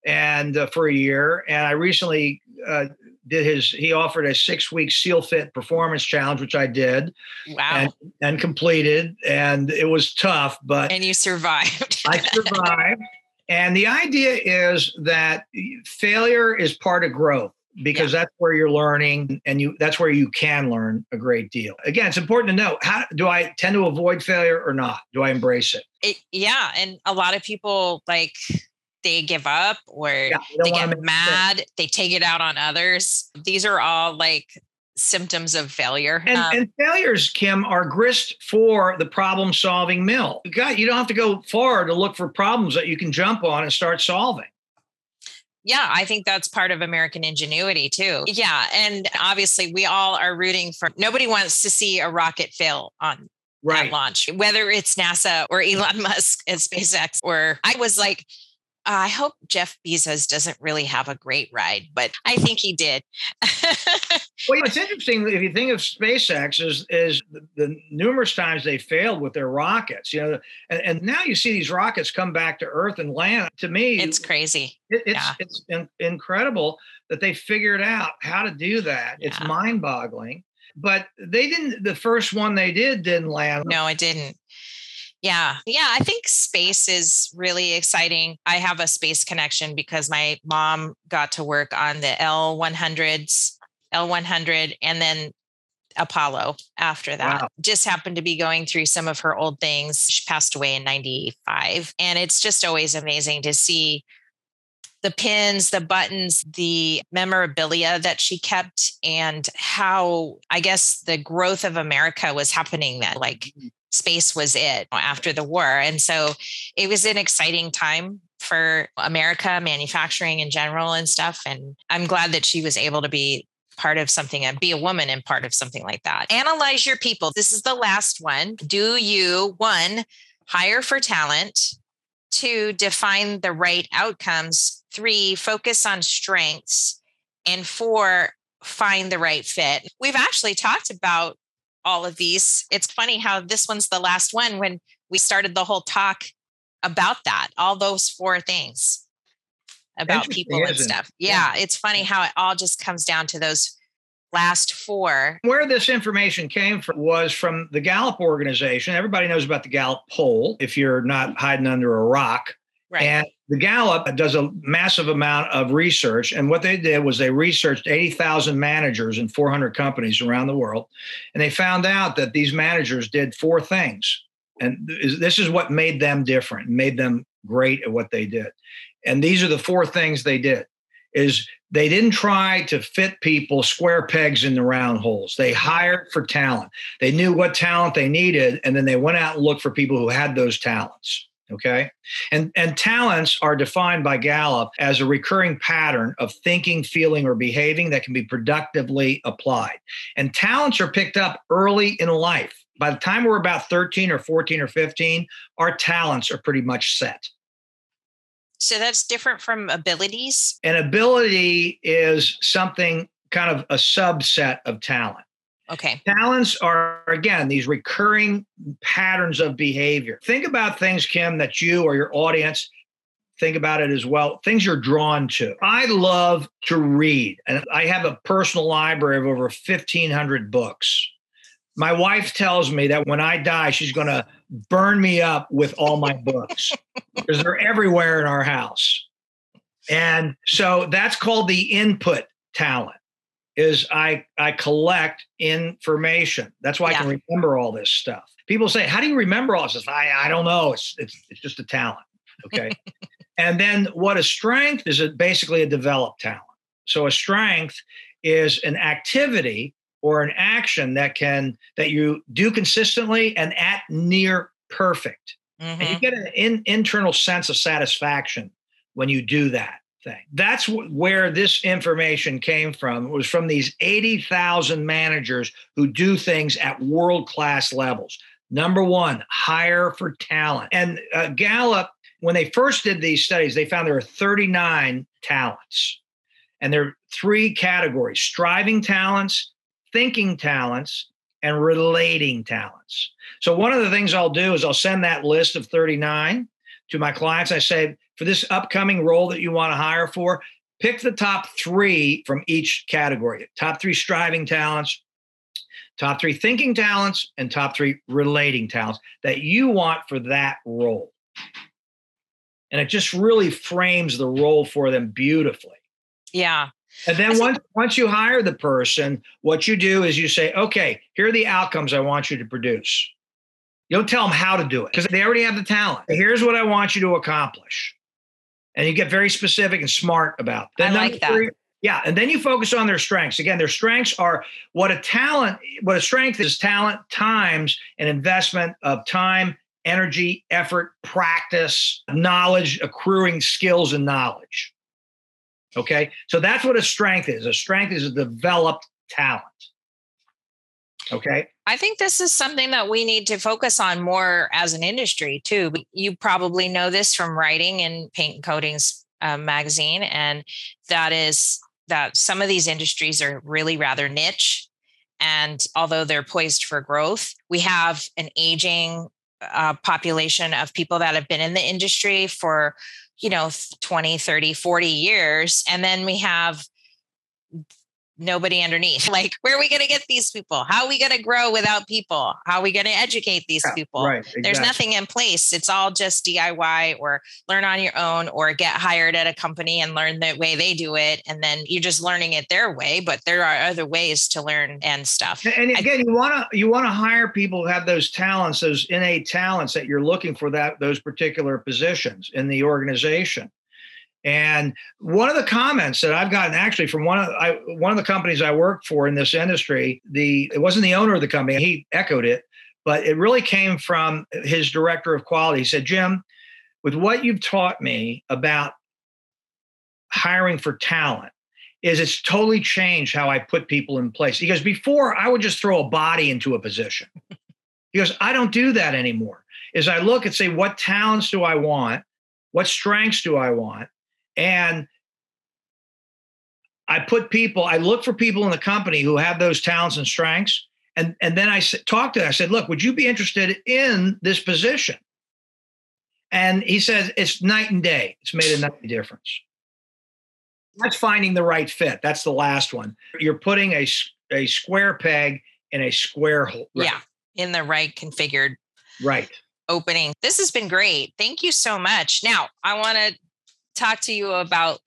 and uh, for a year. And I recently uh, did his he offered a six week seal fit performance challenge which i did wow. and, and completed and it was tough but and you survived. I survived. And the idea is that failure is part of growth because yeah. that's where you're learning and you that's where you can learn a great deal. Again it's important to know how do i tend to avoid failure or not? Do i embrace it, it yeah and a lot of people like they give up or yeah, they, get mad, they take it out on others. These are all like symptoms of failure. And, um, and, failures, Kim, are grist for the problem solving mill. You, got, you don't have to go far to look for problems that you can jump on and start solving. Yeah, I think that's part of American ingenuity too. Yeah. And obviously, we all are rooting for nobody wants to see a rocket fail on right. launch, whether it's NASA or Elon Musk and SpaceX. Or I was like, Uh, I hope Jeff Bezos doesn't really have a great ride, but I think he did. well, it's interesting if you think of SpaceX is is the, the, numerous times they failed with their rockets, you know, and, and, now you see these rockets come back to Earth and land. To me, it's crazy. It, it's yeah. it's in, incredible that they figured out how to do that. Yeah. It's mind boggling. but they didn't. The first one they did didn't land. No, it didn't. Yeah. Yeah. I think space is really exciting. I have a space connection because my mom got to work on the L100s, L100, and then Apollo after that. Wow. Just happened to be going through some of her old things. She passed away in 95. And it's just always amazing to see the pins, the buttons, the memorabilia that she kept, and how I guess the growth of America was happening then. Like mm-hmm. Space was it after the war. And so it was an exciting time for America, manufacturing in general and stuff. And I'm glad that she was able to be part of something and be a woman and part of something like that. Analyze your people. This is the last one. Do you, one, hire for talent? Two, define the right outcomes. Three, focus on strengths. And four, find the right fit. We've actually talked about all of these. It's funny how this one's the last one when we started the whole talk about that, all those four things about people and stuff. Yeah, yeah, it's funny how it all just comes down to those last four. Where this information came from was from the Gallup organization. Everybody knows about the Gallup poll if you're not hiding under a rock. Right. And the Gallup does a massive amount of research. And what they did was they researched 80,000 managers in 400 companies around the world. And they found out that these managers did four things. And this is what made them different, made them great at what they did. And these are the four things they did is they didn't try to fit people square pegs in the round holes. They hired for talent. They knew what talent they needed, and then they went out and looked for people who had those talents. Okay. And, and talents are defined by Gallup as a recurring pattern of thinking, feeling, or behaving that can be productively applied. And talents are picked up early in life. By the time we're about 13 or 14 or 15, our talents are pretty much set. So that's different from abilities? An ability is something kind of a subset of talent. Okay. Talents are, again, these recurring patterns of behavior. Think about things, Kim, that you or your audience think about it as well. Things you're drawn to. I love to read, and I have a personal library of over 1,500 books. My wife tells me that when I die, she's going to burn me up with all my books because they're everywhere in our house. And so that's called the input talent is I I collect information. That's why yeah. I can remember all this stuff. People say, "How do you remember all this?" I I don't know. It's it's it's just a talent. Okay. and then what a strength is it basically a developed talent. So a strength is an activity or an action that can that you do consistently and at near perfect mm-hmm. and you mm-hmm. get an in, internal sense of satisfaction when you do that thing. That's where this information came from. It was from these 80,000 managers who do things at world class levels. Number one hire for talent. And uh, gallup when they first did these studies they found there are 39 talents. And there are three categories striving talents thinking talents and relating talents. So, one of the things I'll do is I'll send that list of 39 to my clients. I say, for this upcoming role that you want to hire for, pick the top three from each category top three striving talents, top three thinking talents, and top three relating talents that you want for that role. And it just really frames the role for them beautifully. Yeah. And then once once you hire the person, what you do is you say, okay, here are the outcomes I want you to produce. You don't tell them how to do it because they already have the talent. Here's what I want you to accomplish. And you get very specific and smart about. Then I like that. Three, yeah, and then you focus on their strengths. Again, their strengths are what a talent, what a strength is talent times an investment of time, energy, effort, practice, knowledge, accruing skills and knowledge. Okay. So that's what a strength is. A strength is a developed talent. Okay. I think this is something that we need to focus on more as an industry too. You probably know this from writing in Paint and Coatings uh, magazine, and that is that some of these industries are really rather niche. And although they're poised for growth, we have an aging uh, population of people that have been in the industry for you know 20 30 40 years and then we have nobody underneath. Like, where are we going to get these people? How are we going to grow without people? How are we going to educate these Yeah, people? right. Exactly. There's nothing in place. It's all just DIY or learn on your own or get hired at a company and learn the way they do it. And then you're just learning it their way. But there are other ways to learn and stuff. And again, you want to you want to hire people who have those talents, those innate talents that you're looking for that those particular positions in the organization. And one of the comments that I've gotten actually from one of I, one of the companies I work for in this industry, the it wasn't the owner of the company, he echoed it, but it really came from his director of quality. He said, "Jim, with what you've taught me about hiring for talent, is it's totally changed how I put people in place. Because before I would just throw a body into a position. He goes, I don't do that anymore. Is I look and say, what talents do I want? What strengths do I want? And I put people, I look for people in the company who have those talents and strengths. And, and then I talked to them. I said, look, would you be interested in this position? And he says, it's night and day. It's made a night difference. That's finding the right fit. That's the last one. You're putting a, a square peg in a square hole. Yeah. In the right configured Right. opening. This has been great. Thank you so much. Now, I want to talk to you about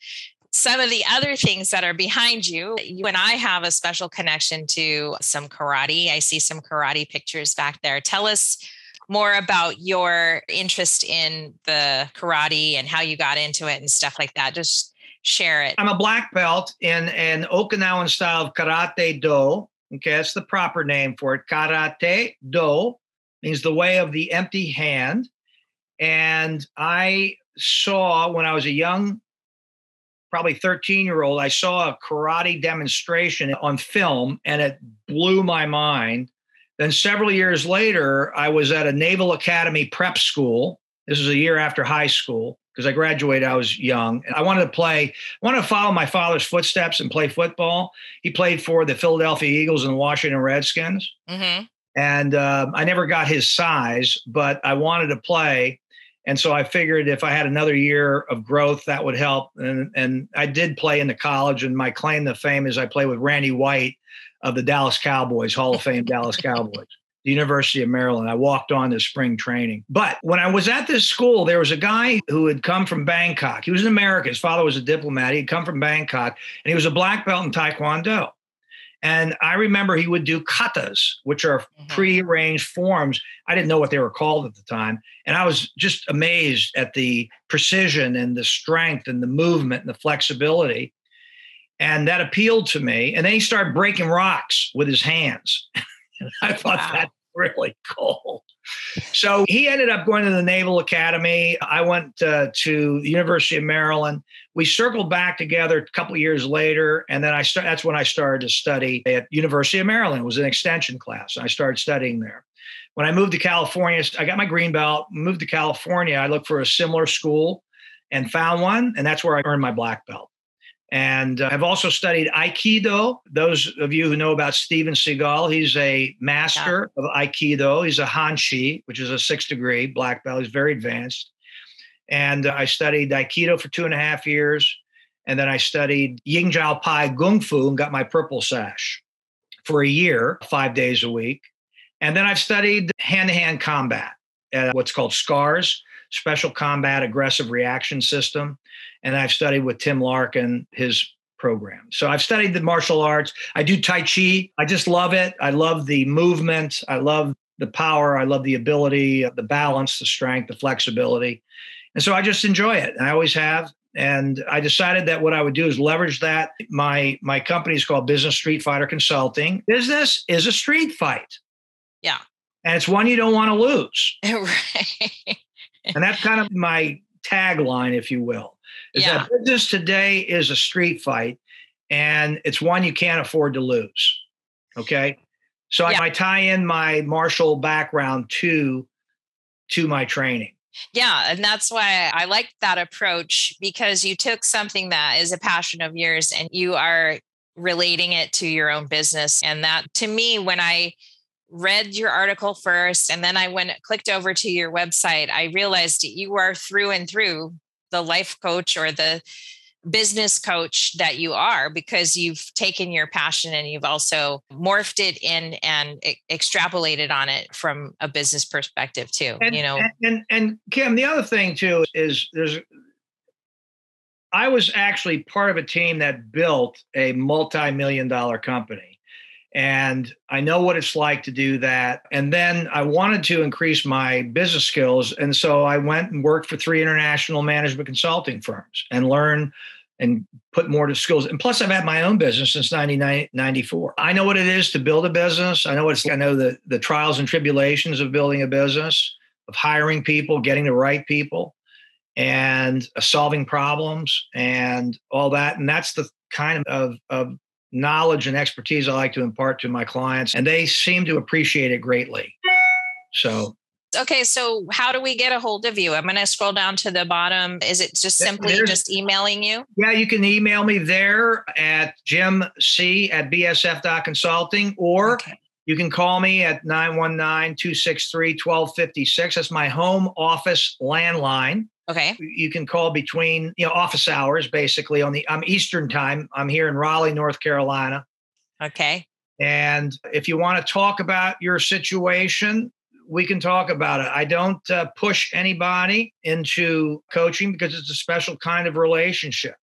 some of the other things that are behind you. You and I have a special connection to some karate. I see some karate pictures back there. Tell us more about your interest in the karate and how you got into it and stuff like that. Just share it. I'm a black belt in an Okinawan style of karate do. Okay, that's the proper name for it. Karate do means the way of the empty hand. And I saw when I was a young, probably 13 year old, I saw a karate demonstration on film and it blew my mind. Then several years later, I was at a Naval Academy prep school. This was a year after high school because I graduated, I was young. And I wanted to play, I wanted to follow my father's footsteps and play football. He played for the Philadelphia Eagles and the Washington Redskins. hmm And um, I never got his size, but I wanted to play. And so I figured if I had another year of growth, that would help. And, and I did play in the college. And my claim to fame is I played with Randy White of the Dallas Cowboys, Hall of Fame Dallas Cowboys, the University of Maryland. I walked on to spring training. But when I was at this school, there was a guy who had come from Bangkok. He was an American. His father was a diplomat. He'd come from Bangkok, and he was a black belt in Taekwondo. And I remember he would do katas, which are Mhm. prearranged forms. I didn't know what they were called at the time. And I was just amazed at the precision and the strength and the movement and the flexibility. And that appealed to me. And then he started breaking rocks with his hands. and I thought Wow. that's really cool. So he ended up going to the Naval Academy. I went uh, to the University of Maryland. We circled back together a couple years later, and then I start, that's when I started to study at University of Maryland. It was an extension class. and I started studying there. When I moved to California, I got my green belt. Moved to California, I looked for a similar school and found one, and that's where I earned my black belt. And uh, I've also studied Aikido. Those of you who know about Steven Seagal, he's a master of Aikido. He's a Hanshi, which is a six degree black belt. He's very advanced. And uh, I studied Aikido for two and a half years. And then I studied Ying Jow Pai Gung Fu and got my purple sash for a year, five days a week. And then I've studied hand to hand combat, at what's called SCARS, Special Combat Aggressive Reaction System. And I've studied with Tim Larkin, his program. So I've studied the martial arts. I do Tai Chi. I just love it. I love the movement. I love the power. I love the ability, the balance, the strength, the flexibility. And so I just enjoy it. I always have. And I decided that what I would do is leverage that. My my company is called Business Street Fighter Consulting. Business is a street fight. Yeah. And it's one you don't want to lose. right. And that's kind of my tagline, if you will. Is Yeah. that business today is a street fight and it's one you can't afford to lose. Okay. So I- I tie in my martial background to to my training. Yeah, and that's why I like that approach because you took something that is a passion of yours and you are relating it to your own business. And that to me, when I read your article first and then I went clicked over to your website, I realized that you are through and through the life coach or the business coach that you are because you've taken your passion and you've also morphed it in and extrapolated on it from a business perspective too and, you know? and, and and kim the other thing too is there's i was actually part of a team that built a multi-million dollar company and I know what it's like to do that. And then I wanted to increase my business skills. And so I went and worked for three international management consulting firms and learn and put more to skills. And plus, I've had my own business since 1994. I know what it is to build a business. I know what it's, I know the, the trials and tribulations of building a business, of hiring people, getting the right people, and uh, solving problems and all that. And that's the kind of, of knowledge and expertise I like to impart to my clients, and they seem to appreciate it greatly. So Okay, so how do we get a hold of you? I'm going to scroll down to the bottom. Is it just simply just emailing you? Yeah, you can email me there at jimc at bsf.consulting or okay. you can call me at 919 263 1256. That's my home office landline. Okay. You can call between you know office hours basically on the I'm Eastern time. I'm here in Raleigh, North Carolina. Okay. And if you want to talk about your situation, we can talk about it. I don't uh, push anybody into coaching because it's a special kind of relationship.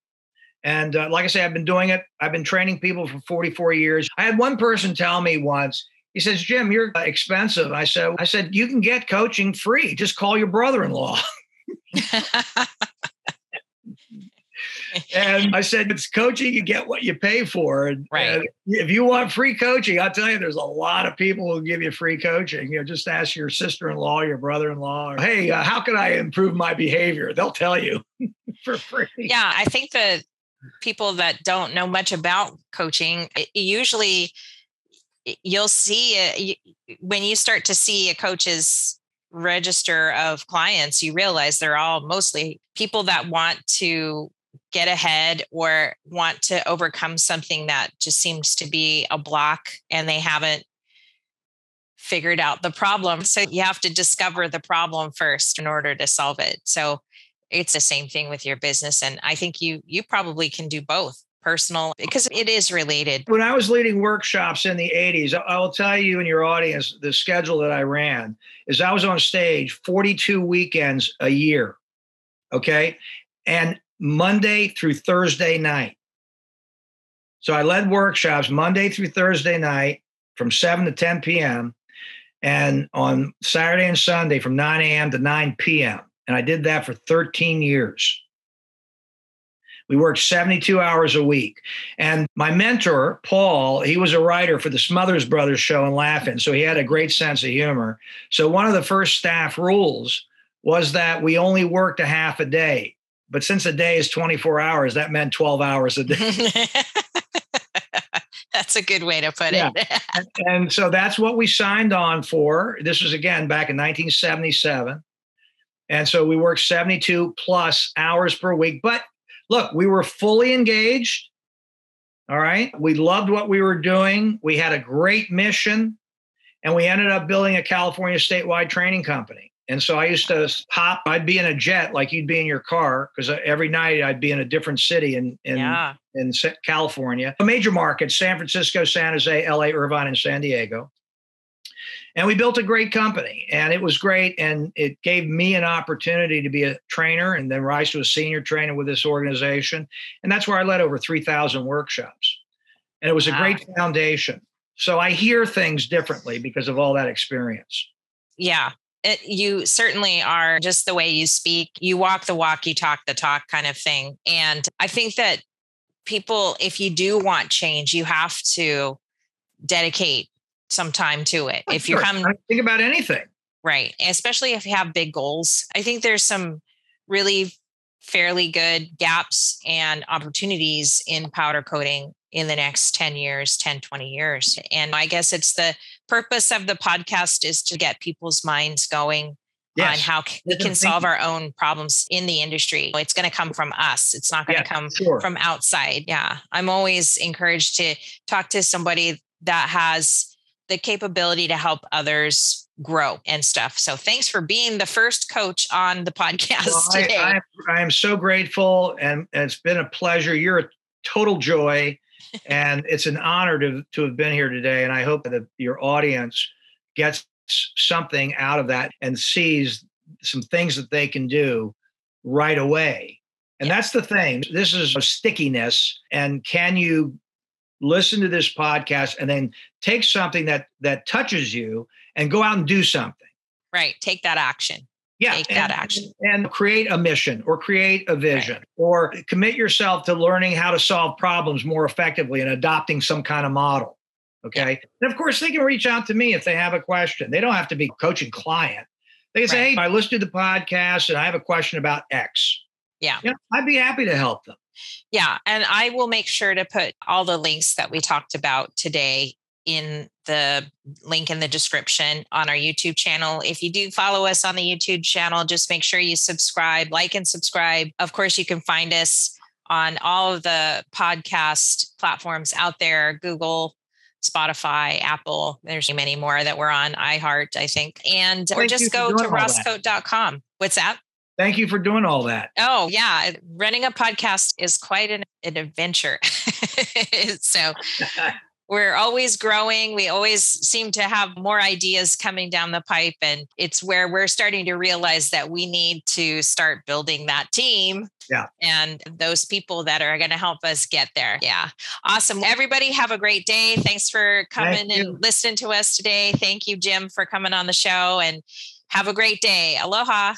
And uh, like I say, I've been doing it. I've been training people for 44 years. I had one person tell me once, he says, Jim, you're expensive. I said, I said, you can get coaching free. Just call your brother-in-law. and I said, it's coaching, you get what you pay for. And, right. And if you want free coaching, I'll tell you, there's a lot of people who give you free coaching. You know, just ask your sister in law, your brother in law, hey, uh, how can I improve my behavior? They'll tell you for free. Yeah. I think that people that don't know much about coaching, usually you'll see it when you start to see a coach's register of clients, you realize they're all mostly people that want to get ahead or want to overcome something that just seems to be a block and they haven't figured out the problem. So you have to discover the problem first in order to solve it. So it's the same thing with your business and I think you you probably can do both personal because it is related. When I was leading workshops in the 80s, I will tell you and your audience the schedule that I ran is I was on stage 42 weekends a year. Okay. And Monday through Thursday night. So I led workshops Monday through Thursday night from 7 to 10 p.m. and on Saturday and Sunday from 9 a.m. to 9 p.m. And I did that for 13 years. We worked 72 hours a week. And my mentor, Paul, he was a writer for the Smothers Brothers show and Laugh-In. So he had a great sense of humor. So one of the first staff rules was that we only worked a half a day. But since a day is 24 hours, that meant 12 hours a day. that's a good way to put yeah. it. and, and so that's what we signed on for. This was again back in 1977. And so we worked 72 plus hours per week. But look, we were fully engaged. All right. We loved what we were doing. We had a great mission. And we ended up building a California statewide training company. And so I used to hop, I'd be in a jet like you'd be in your car because uh, every night I'd be in a different city in, in, yeah. in California. A major market San Francisco, San Jose, LA, Irvine, and San Diego and we built a great company and it was great and it gave me an opportunity to be a trainer and then rise to a senior trainer with this organization and that's where i led over 3000 workshops. And it was a wow. great foundation. So i hear things differently because of all that experience. Yeah. It, you certainly are just the way you speak. You walk the walk you talk the talk kind of thing. And i think that people if you do want change you have to dedicate some time to it. if you're come think about anything. Right. Especially if you have big goals. I think there's some really fairly good gaps and opportunities in powder coating in the next 10 years, 10, 20 years. And I guess it's the purpose of the podcast is to get people's minds going yes. on how we can solve our own problems in the industry. It's going to come from us. It's not going to come sure. from outside. Yeah. I'm always encouraged to talk to somebody that has the capability to help others grow and stuff. So thanks for being the first coach on the podcast well, today. I, I, I am so grateful and it's been a pleasure. You're a total joy and it's an honor to, to have been here today. And I hope that your audience gets something out of that and sees some things that they can do right away. And yeah. that's the thing. This is a stickiness. And can you listen to this podcast and then take something that that touches you and go out and do something? Right. Take that action. Yeah, take and, that action and create a mission or create a vision right. or commit yourself to learning how to solve problems more effectively and adopting some kind of model. Okay. Yeah. And of course, they can reach out to me if they have a question. They don't have to be coaching client. They can say, right. Hey, I listened to the podcast and I have a question about X. Yeah. Know, I'd be happy to help them. Yeah. And I will make sure to put all the links that we talked about today in the link in the description on our YouTube channel. If you do follow us on the YouTube channel, just make sure you subscribe, like, and subscribe. Of course, you can find us on all of the podcast platforms out there Google, Spotify, Apple. There's many more that we're on, iHeart, I think. And or just go to rosscoat.com. What's that? Thank you for doing all that. Oh, yeah. Running a podcast is quite an, an adventure. so we're always growing. We always seem to have more ideas coming down the pipe. And it's where we're starting to realize that we need to start building that team. Yeah. And those people that are going to help us get there. Yeah. Awesome. Everybody have a great day. Thanks for coming Thank and listening to us today. Thank you, Jim, for coming on the show and have a great day. Aloha.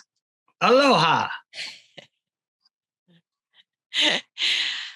Aloha.